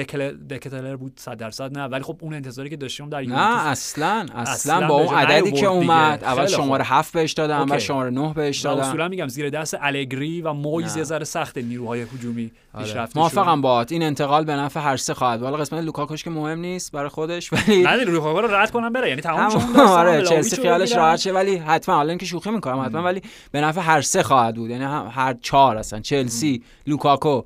دکتلر بود 100 درصد نه ولی خب اون انتظاری که داشتیم در نه اصلا اصلا, با اون عددی که اومد اول شماره 7 بهش دادم بعد شماره 9 بهش دادم اصولا میگم زیر دست الگری و مویز یه ذره سخت نیروهای هجومی آره. پیشرفت موافقم باهات. این انتقال به نفع هر سه خواهد. ولی قسمت لوکاکوش که مهم نیست برای خودش ولی نه لوکاکو رو رد کنم بره. یعنی تمام آره چلسی خیالش راحت شه ولی حتما حالا اینکه شوخی می‌کنم حتما ولی به نفع هر سه خواهد بود. یعنی هر چهار اصلا چلسی لوکاکو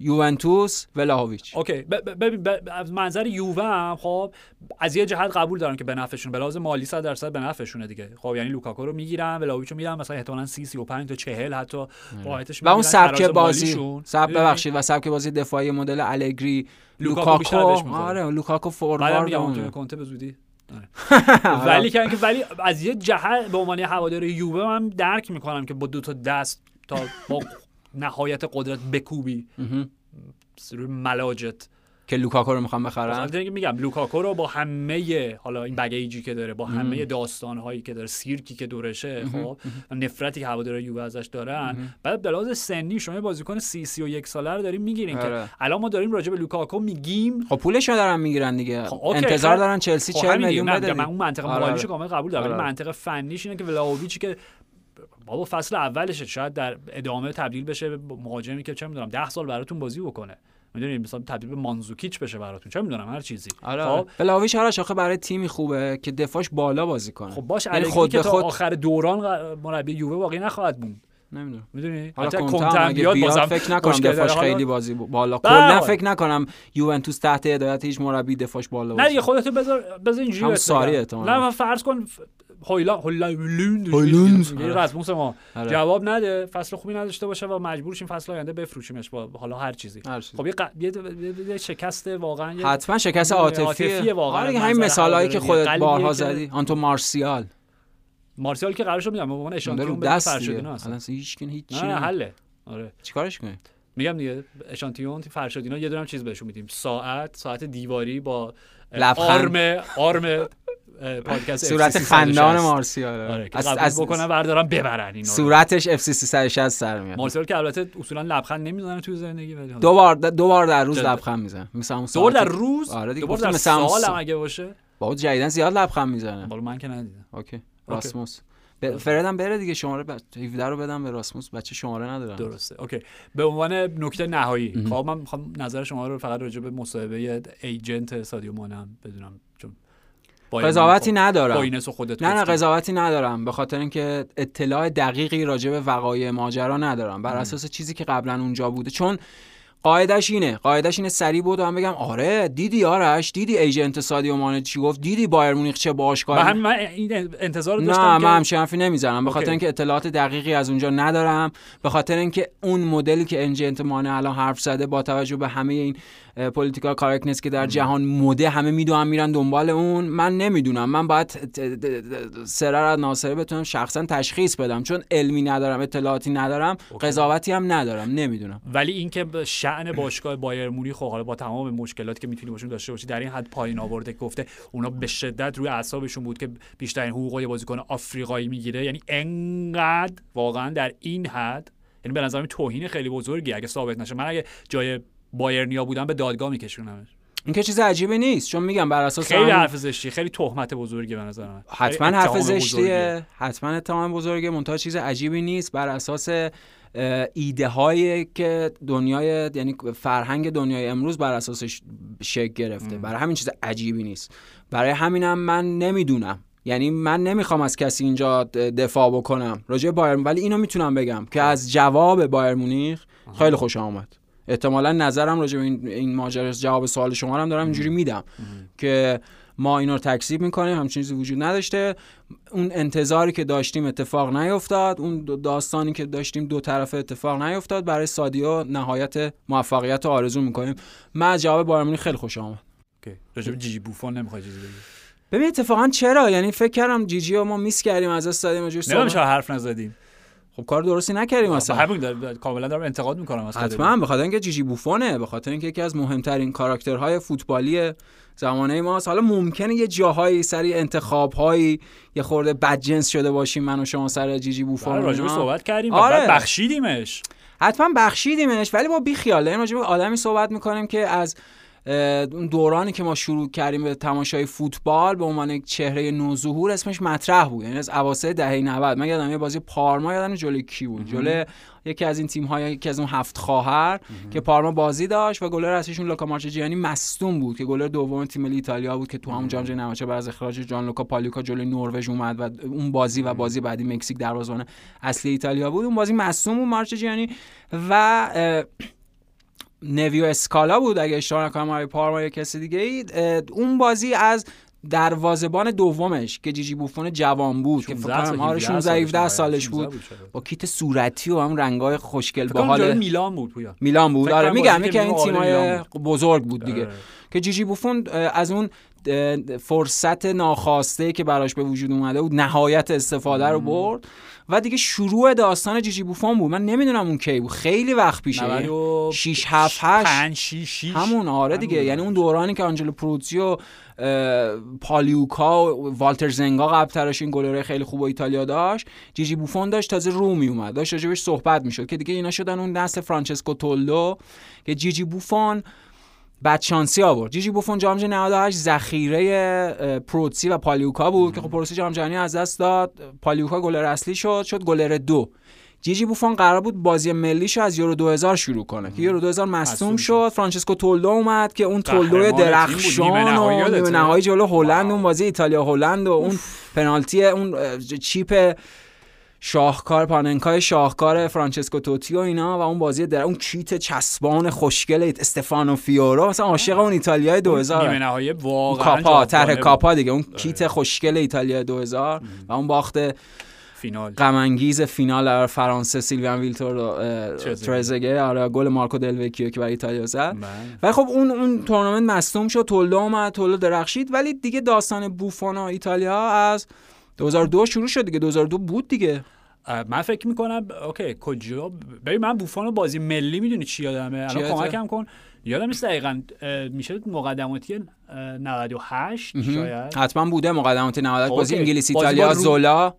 یوونتوس ولاهویچ. اوکی. ببین من نظر یووه خب از یه جهت قبول دارم که به نفعشون به لحاظ مالی 100 درصد به نفعشونه دیگه. خب یعنی لوکاکو رو می‌گیرن ولاهویچ رو می‌گیرن مثلا احتمالاً 30 35 تا 40 حتی واحدش و اون سبک بازی سبک ببخشید و سبک بازی دفاعی مدل الگری لوکاکو آره لوکاکو فوروارد کنته به زودی. آره. ولی که ولی از یه جهت به عنوان هوادار یووه من درک می‌کنم که با دو تا دست تا با نهایت قدرت بکوبی. ملاجت. که لوکاکو رو می‌خوام بخرم؟ میگم لوکاکو رو با همه حالا این baggageی که داره با همه داستان هایی که داره سیرکی که دورشه خب نفرتی که هوادار یووه ازش دارن. بعد به لحاظ سنی شما بازیکن سی سی و یک ساله رو داریم می‌گیرین که آره. الان ما داریم راجع به لوکاکو میگیم. خب پولش رو دارن می‌گیرن دیگه. خب انتظار دارن چلسی 40 خب میلیون بده من اون منطقه آره. مالیشو کامل قبول دارم ولی آره. منطقه فنیش اینه که ولاویچی که بابا فصل اولشه شاید در ادامه تبدیل بشه به مهاجمی که چه می‌دونم 10 سال براتون بازی بکنه. می‌دونید مثلا تبدیل به مانزوکیچ بشه براتون. چه می‌دونم؟ هر چیزی. آره. خب؟ بلاویش هر آخه برای تیمی خوبه که دفاعش بالا بازی کنه. خب باش یعنی خود به خود آخر دوران مربی یووه واقعی نخواهد بود نمی‌دونم. می‌دونی؟ حتی کنتم بیاد بازم فکر نکنم دفاعش خیلی بازی بالا. کلا فکر نکنم یوونتوس تحت هدایت هیچ مربی دفاعش بالا نه دیگه خودتو بذار بذار اینجوری هم ساری نه فرض کن هایلا هایلوند هایلوند رسموس ما آره. جواب نده. فصل خوبی نداشته باشه و مجبور شیم فصل آینده بفروشیمش با حالا هر چیزی. خب یه شکست واقعا حتما شکست عاطفی. واقعا آره همین مثالایی که خودت بارها زدی. آنتو مارسیال. مارسیال که قرارش میگم به عنوان اشانتیون به فرشادینو اصلا. هیچ هیچ نه حله. آره. چیکارش کنیم؟ میگم دیگه اشانتیون فرشادینا یه دونم چیز بهشون میدیم. ساعت ساعت دیواری با آرم آرم پادکست صورت خندان مارسیال. آره از, از بکنن بردارن ببرن اینا صورتش اف سی 360 سر میاد. مارسیال که البته اصولا لبخند نمی‌زنه توی زندگی ولی دو بار دو بار در روز لبخند می‌زنه. مثلا دو بار در روز؟ آره دیگه دو بار در سال اگه باشه؟ با جدیدن زیاد لبخند می‌زنه. بالا من که ندیدم. اوکی. راسموس. فردم بره دیگه شماره 17 رو بدم به راسموس. بچه شماره ندارم درسته. اوکی. به عنوان نکته نهایی خب من می‌خوام نظر شما رو فقط راجع به مصاحبه ایجنت سادیو مانم بدونم. قضاوتی ندارم. خودت نه نه قضاوتی ندارم. به خاطر اینکه اطلاع دقیقی راجع به وقایع ماجرا ندارم. بر اساس چیزی که قبلا اونجا بوده. چون قاعدش اینه. قاعدش اینه سری بود و بگم آره دیدی آرش؟ دیدی ایجنت سادیو مانه چی گفت؟ دیدی بایر مونیخ چه باشگاهی؟ من, من این انتظار داشتم نه من همچین حرفی نمی‌زنم. به خاطر اینکه اطلاعات دقیقی از اونجا ندارم. به خاطر اینکه اون مدلی که agent مانه الان حرف زده با توجه به همه این political correctness که در جهان مُده همه می‌دونن میرن دنبال اون. من نمی‌دونم. من باید سرر از ناصره بتونم شخصا تشخیص بدم. چون علمی ندارم اطلاعاتی ندارم قضاوتی هم ندارم. نمی‌دونم. ولی اینکه شأن باشگاه بایرن مونیخ خب حالا با تمام مشکلاتی که می‌تونی باشون داشته باشی در این حد پایین آورده گفته اونا به شدت روی اعصابشون بود که بیشترین حقوق بازیکن آفریقایی می‌گیره. یعنی انقدر واقعا در این حد یعنی به نظر توهین خیلی بزرگی اگه ثابت نشه. من اگه جای بایرنیا بودن به دادگاه میکشونمش. این که چیز عجیبی نیست چون میگم بر اساس خیلی حرف زشتی خیلی تهمت بزرگی به نظر من. حتما حرف زشتیه. حتما اتهام بزرگه. منتها چیز عجیبی نیست. بر اساس ایده هایی که دنیای یعنی فرهنگ دنیای امروز بر اساسش شکل گرفته. برای همین چیز عجیبی نیست. برای همینم من نمی‌دونم. یعنی من نمی‌خوام از کسی اینجا دفاع بکنم. راجع بایر ولی اینو می‌تونم بگم که از جواب بایر مونیخ خیلی خوش آمد احتمالا نظرم راجع به این, این ماجرا جواب سوال شما هم دارم اینجوری میدم که ما اینا رو تکذیب می‌کنیم همچین چیزی وجود نداشته. اون انتظاری که داشتیم اتفاق نیفتاد اون داستانی که داشتیم دو طرف اتفاق نیفتاد برای سادیو نهایت موفقیت رو آرزو می‌کنیم. من جواب بارمونی خیلی خوش آمد راجع به جیجی بوفون نمی‌خوای چیزی بگی؟ ببین اتفاقا چرا؟ یعنی فکر کردم جیجی رو ما میس کردیم از استادیوم جوش حرف نزدیم. خب کار درستی نکردیم اصلا. همین کاملا دارم انتقاد می‌کنم از حتما به خاطر اینکه جیجی بوفونه به خاطر اینکه یکی از مهمترین کاراکترهای فوتبالی زمانه ماست. حالا ممکنه یه جاهایی سری انتخابهایی یه خورده بدجنس شده باشیم من و شما سر جیجی بوفون آره، راجبش صحبت کردیم آره. بخشیدیمش. حتما بخشیدیمش ولی با بیخیال داریم راجب آدمی صحبت می‌کنیم که از اون دورانی که ما شروع کردیم به تماشای فوتبال به عنوان یک چهره نوظهور اسمش مطرح بود. یعنی از اواسط دهه 90 من یادم یه بازی پارما یادم جلوی کی بود. جلوی یکی از این تیم های یکی از اون هفت خواهر که پارما بازی داشت و گلر اصلیشون لوکا مارچجیانی مصدوم بود که گلر دوم تیم ملی ایتالیا بود که تو همون جام جهانی بعد از اخراج جان لوکا پالیوکا جلوی نروژ اومد و اون بازی و بازی بعدی مکزیک دروازه‌بان اصلی ایتالیا بود. اون بازی مصدوم بود مارچجیانی و نویو اسکالا بود اگه اشتباه نکنم آقای پارما یا کسی دیگه ای اون بازی از دروازبان دومش که جیجی بوفون جوان بود که فکر کنم هارشون 16 17 سالش بود. با کیت صورتی و هم رنگای خوشگل باحال میلان بود پویا. میلان بود. آره میگم که این تیمای بزرگ بود دیگه. آره. که جیجی بوفون از اون فرصت ناخواسته که براش به وجود اومده بود نهایت استفاده رو برد و دیگه شروع داستان جیجی بوفون بود. من نمی‌دونم اون کی بود. خیلی وقت پیشه. 6 7 8 همون آره دیگه. یعنی اون دورانی که آنجلو پروتزی و پالیوکا و والتر زنگا قبل ترش این گلره خیلی خوب و ایتالیا داشت جیجی بوفون داشت تازه رو می اومد. داشت راجبش صحبت می‌شد که دیگه اینا شدن اون نسل فرانچسکو تولدو که جیجی بوفون بعد شانسی آورد. جیجی بوفون جام جهانی 98 ذخیره پروتسی و پالیوکا بود که خب پروتسی جام جهانی از دست داد. پالیوکا گلر اصلی شد شد گلر دو. جیجی بوفون قرار بود بازی ملیشو از یورو 2000 شروع کنه که یورو 2000 مصدوم شد. فرانچسکو تولدو اومد که اون تولدو درخشان و نیمه نهایی جلو هلند اون بازی ایتالیا هلند و اون پنالتی اون چیپ شاهکار پاننکای شاهکار فرانچسکو توتی و اینا و اون بازی در اون کیت چسبان خوشگل استفانو فیورو. مثلا عاشق اون ایتالیای 2000 نیمه نهایی واقعا کاپا طرح کاپا دیگه. اون کیت خوشگل ایتالیا 2000 و اون باخت فینال. غم انگیز فینال فرانسه سیلویان ویلتور ترزگه. آره گل مارکو دلوکیو که برای ایتالیا زد. بله. و خب اون اون تورنمنت مصدوم شد. تولدو اومد تولدو درخشید. ولی دیگه داستان بوفون و ایتالیا از 2002 شروع شد دیگه 2002 بود دیگه. من فکر می‌کنم okay کجا؟ ببین من بوفون بازی ملی می‌دونی چی یادمه؟ الان کمکم کن. یادم نیست دقیقا میشه مقدماتی 98 شاید. حتما بوده مقدمات 98 بازی انگلیس ایتالیا زولا.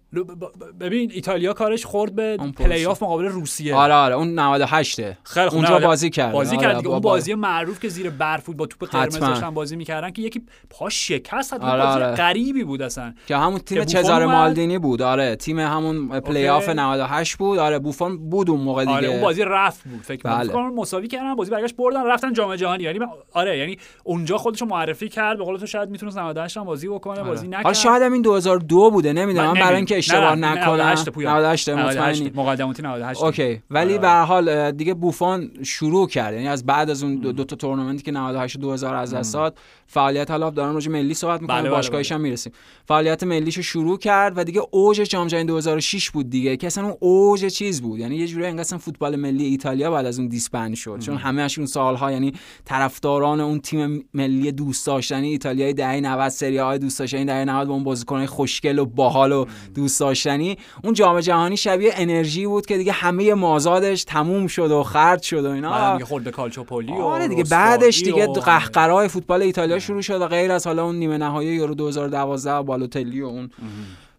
ببین ایتالیا کارش خورد به پلی آف مقابل روسیه. آره آره اون 98 خیلی اونجا بازی کرد. بازی کرد آره اون بازی معروف که زیر برف بود با توپ قرمز داشتن بازی می‌کردن که یکی پا شکست حتی آره بازی آره. غریبی بود اصلا. که همون تیم چزار مالدینی بود. آره تیم همون پلی آف 98 بود. آره بوفون بود اون موقع دیگه. آره اون بازی رفت بود. فکر بله. کنم مساوی کردن بازی برگشت بردن رفتن جام جهانی. یعنی آره یعنی اونجا خودشو معرفی کرد به قول تو شاید می‌تونه 98 هم بازی بکنه آره. بازی نکرد. حالا شاید این 2002 بوده نمی‌دونم من برای اینکه اشتباه نکنم. 98 مطمئنی. مقدماتی 98 اوکی. ولی آره. به هر حال دیگه بوفون شروع کرد. یعنی از بعد از اون دو, تا تورنمنتی که 98 2000 از دست داد فعالیت حالا دارن راجع ملی صحبت می‌کنیم بله باشگاهیش هم می‌رسیم. فعالیت ملیشو شروع کرد و دیگه اوج جام جهانی 2006 بود دیگه که اصلا اون اوج چیز بود. یعنی یه جوری انقدر فوتبال ملی ایتالیا بعد از اون دیسبند شد. چون همه اون سالها یعنی طرفداران اون تیم ملی دوست داشتنی ایتالیای دهه 90 سری های دوست داشتنی دهه 90 با اون بازیکنای خوشگل و باحال و دوست داشتنی. اون جام جهانی شبیه انرژی بود که دیگه همه مازادش تموم شد و خرد شد و اینا. دیگه خورد کالچوپولی و آره دیگه بعدش دیگه قهقرای فوتبال ایتالیا شروع شد و غیر از حالا اون نیمه نهایی یورو 2012 بالوتلی و اون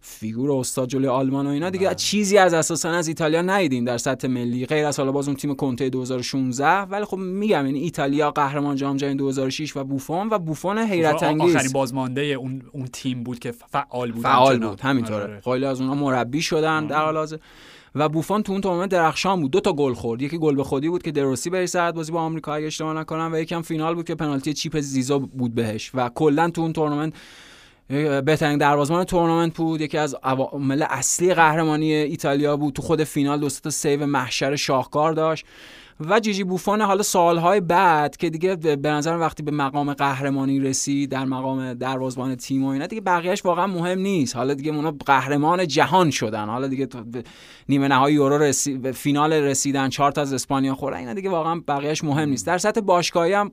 فیگور استاد جلوی آلمان و اینا. دیگه بله. چیزی از اساسا از ایتالیا ندیدیم در سطح ملی. غیر از حالا باز اون تیم کنته 2016 ولی خب میگم یعنی ایتالیا قهرمان جام جهانی 2006 و بوفون و بوفون حیرت انگیز. آخرین بازمانده اون اون تیم بود که فعال بود. فعال بود. همینطوره. آره. خیلی از اونها مربی شدن در حال حاضر. و بوفون تو اون تورنمنت درخشان بود. دو تا گل خورد. یکی گل به خودی بود که دروسی بری ساعت بازی با آمریکا اگه اشتباه نکنم و یکم فینال بود که پنالتی چیپ زیزا بود بهش. و کلا تو اون تورنمنت بهترین دروازه‌بان تورنمنت بود. یکی از عوامل اصلی قهرمانی ایتالیا بود. تو خود فینال دو تا سیو محشر شاهکار داشت. و جیجی بوفون حالا سالهای بعد که دیگه به نظر وقتی به مقام قهرمانی رسید در مقام دروازبان تیم و اینا دیگه بقیهش واقعا مهم نیست. حالا دیگه اونا قهرمان جهان شدن. حالا دیگه نیمه نهایی یورو رسی... فینال رسیدن چهار تا از اسپانیا خوردن. اینا دیگه واقعا بقیهش مهم نیست. در سطح باشگاهی هم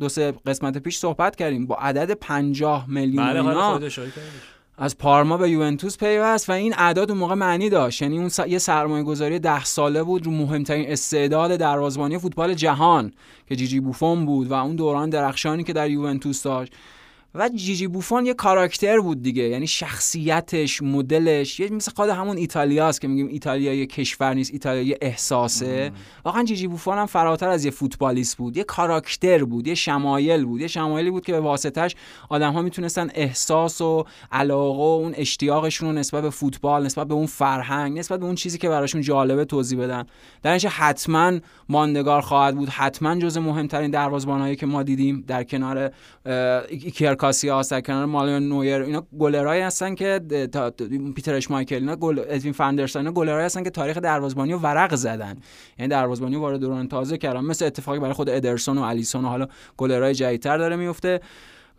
دو سه قسمت پیش صحبت کردیم. با عدد 50 میلیون بله اینا از پارما به یوونتوس پیوست و این اعداد اون موقع معنی داشت. یعنی اون یه سرمایه گذاری ده ساله بود رو مهمترین استعداد دروازبانی فوتبال جهان که جیجی بوفون بود و اون دوران درخشانی که در یوونتوس داشت. و جیجی بوفون یه کاراکتر بود دیگه. یعنی شخصیتش مدلش یه مثل خود همون ایتالیاست که میگیم ایتالیا یه کشور نیست ایتالیا یه احساسه. واقعا جیجی بوفون هم فراتر از یه فوتبالیست بود یه کاراکتر بود یه شمایل بود یه شمایلی بود که به واسطش آدم ها می‌تونستن احساس و علاقه و اون اشتیاقشون رو نسبت به فوتبال نسبت به اون فرهنگ نسبت به اون چیزی که براشون جالبه توضیح بدن. در حتما ماندگار خواهد بود حتما جز مهمترین دروازه‌بانایی که ما دیدیم در کنار کاسیاس در کنار مانوئل نویر اینا گلرایی هستن که پیتر اشمایکل اینا گل ادوین فاندرسون اینا گلرایی هستن که تاریخ دروازبانی رو ورق زدن. یعنی دروازبانی وارد دوران تازه کردن. مثل اتفاقی برای خود ادرسون و الیسون و حالا گلرای جدیدتر داره میفته.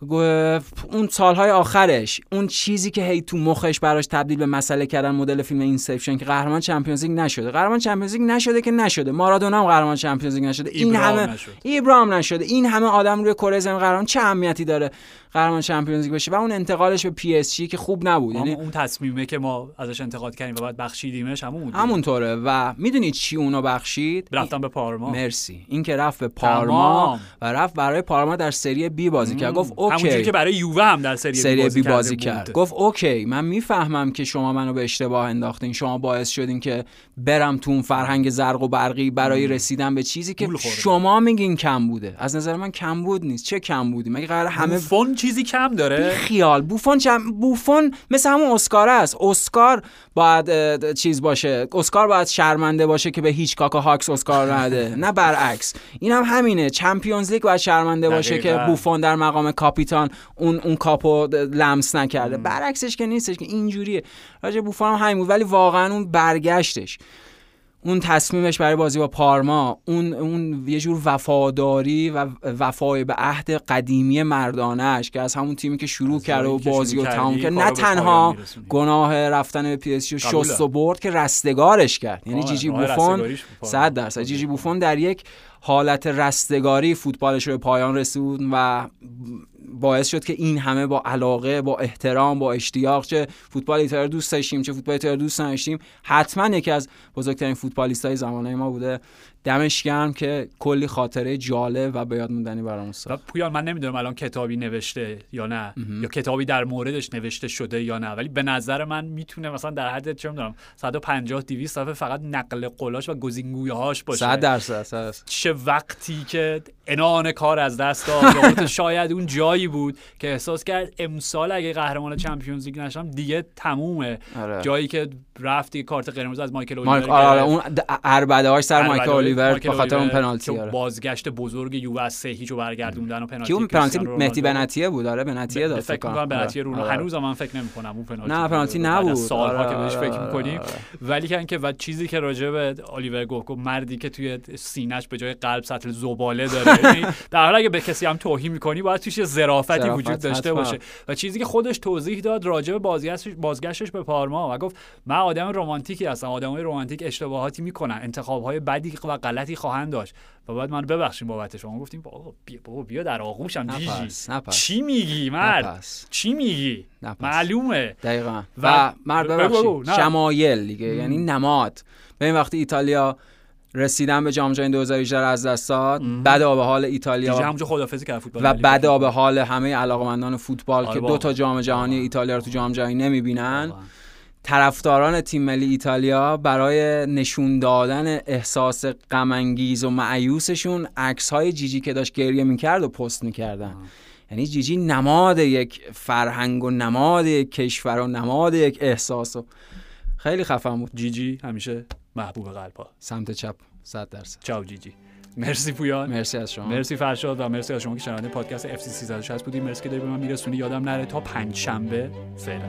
اون سالهای آخرش اون چیزی که هی تو مخش براش تبدیل به مسئله کردن مدل فیلم Inception که قهرمان Champions League نشده. قهرمان Champions League نشده که نشده. مارادونا هم قهرمان Champions League نشده. این همه ایبرا هم نشده. این همه آدم روی کره زمین قهرمان چه اهمیتی داره قهرمان Champions League بشه؟ و اون انتقالش به PSG که خوب نبود. یعنی اون تصمیمه که ما ازش انتقاد کردیم و بعد بخشیدیمش همون همونطوره. و می‌دونید چی اونو بخشید؟ رفتن به پارما. مرسی. این که رفت به پارما و رفت برای پارما در سری بی بازی کرد. گفت اوکی. که برای یووه هم در سری, سری بی بازی, بی بازی کرد. گفت اوکی من می‌فهمم که شما منو به اشتباه انداختین. شما باعث شدین که برم تو اون فرهنگ زرق و برقی برای رسیدن به چیزی که شما میگین کم بوده. از نظر من کم بود نیست. چه کم بودی؟ مگه قرار همه فون چیزی کم داره؟ خیال بوفون چم... بوفون مثل همون اسکار است. اسکار باید چیز باشه. اسکار باید شرمنده باشه که به هیچ کاکا هاکس اسکار نده. نه برعکس. این هم همینه. چمپیونز لیگ باید شرمنده باشه که بوفون در مقام کاپیتان اون اون کاپو لمس نکرده. برعکسش که نیستش که اینجوریه. راجع بوفون هم همین بود ولی واقعا اون برگشتش. اون تصمیمش برای بازی با پارما اون اون یه جور وفاداری و وفای به عهد قدیمی مردانش که از همون تیمی که شروع کرده و بازی و تمام کرد نه تنها گناه رفتن به PSG شست و برد که رستگارش کرد. یعنی جیجی بوفون 100 درصد. جیجی بوفون در یک حالت رستگاری فوتبالش رو به پایان رسوند و باعث شد که این همه با علاقه با احترام با اشتیاق چه فوتبال ایتالیا دوست داشتیم چه فوتبال ایتالیا دوست نداشتیم حتما یکی از بزرگترین فوتبالیست های زمانه ما بوده. دمش گرم که کلی خاطره جالب و به یاد موندنی برامون ساخت. پویان من نمی‌دونم الان کتابی نوشته یا نه یا کتابی در موردش نوشته شده یا نه ولی به نظر من می‌تونه مثلا در حد چه می‌دونم 150 200 صفحه فقط نقل قولاش و گزینگویه هاش باشه. 100 درصد چه وقتی که انان کار از دست داد. شاید اون جایی بود که احساس کرد امسال اگه قهرمان چمپیونز لیگ نشم دیگه تمومه. آره. جایی که رفتی کارت قرمز از مایکل اولیور آره اون اربده هاش سر مایکل اولیور به خاطر اون پنالتی آره. بازگشت بزرگ یو از سه هیچو برگردوندن و پنالتی اون پنالتی مهدی بنتیه بود؟ آره بنتیه داد فکر کنم. بنتیه رو آره. هنوز من فکر نمی کنم اون پنالتی نه پنالتی نبود. سالها که بهش فکر می‌کنیم. ولی که اینکه و چیزی که راجع به الیور گفت مردی که توی سینه‌اش به جای قلب سطل زباله داره. یعنی در حالی اگه به کسی هم توهین می‌کنی باید توش ظرافتی وجود داشته باشه. و چیزی که خودش توضیح داد راجع به بازگشتش بازگشتش به پارما و گفت من آدم رمانتیکی هستم. آدمای رمانتیک اشتباهاتی می‌کنن. انتخاب‌های بدی و غلطی خواهند داشت. و بعد من ببخشیم بابت شما. گفتیم بابا بیا بابا بیا در آغوشم جیجی. چی میگی؟ مرد؟ چی میگی؟ معلومه. دقیقا. و, و مرد ببخشید. شمایل دیگه یعنی نماد. این وقتی ایتالیا رسیدن به جام جهانی 2018 از دست داد بعد آب حال ایتالیا خدافظی کرد فوتبال و بعد آب حال همه علاقمندان فوتبال آره که دو تا جام جهانی ایتالیا رو تو جام جهانی نمی‌بینن طرفداران تیم ملی ایتالیا برای نشون دادن احساس غم و معیوسشون عکس های جیجی که داشت گریه می‌کرد و پست می‌کردن. یعنی جیجی نماد یک فرهنگ و نماد یک کشور و نماد یک احساس و خیلی خفن بود. جیجی همیشه محبوب قلبا سمت چپ 100 درصد. چاو جیجی. مرسی پویان. مرسی از شما. مرسی فرشاد و مرسی از شما که شنونده پادکست اف سی 360 بودید مرسی که داری به من میرسونی یادم نره تا پنج شنبه فعلا.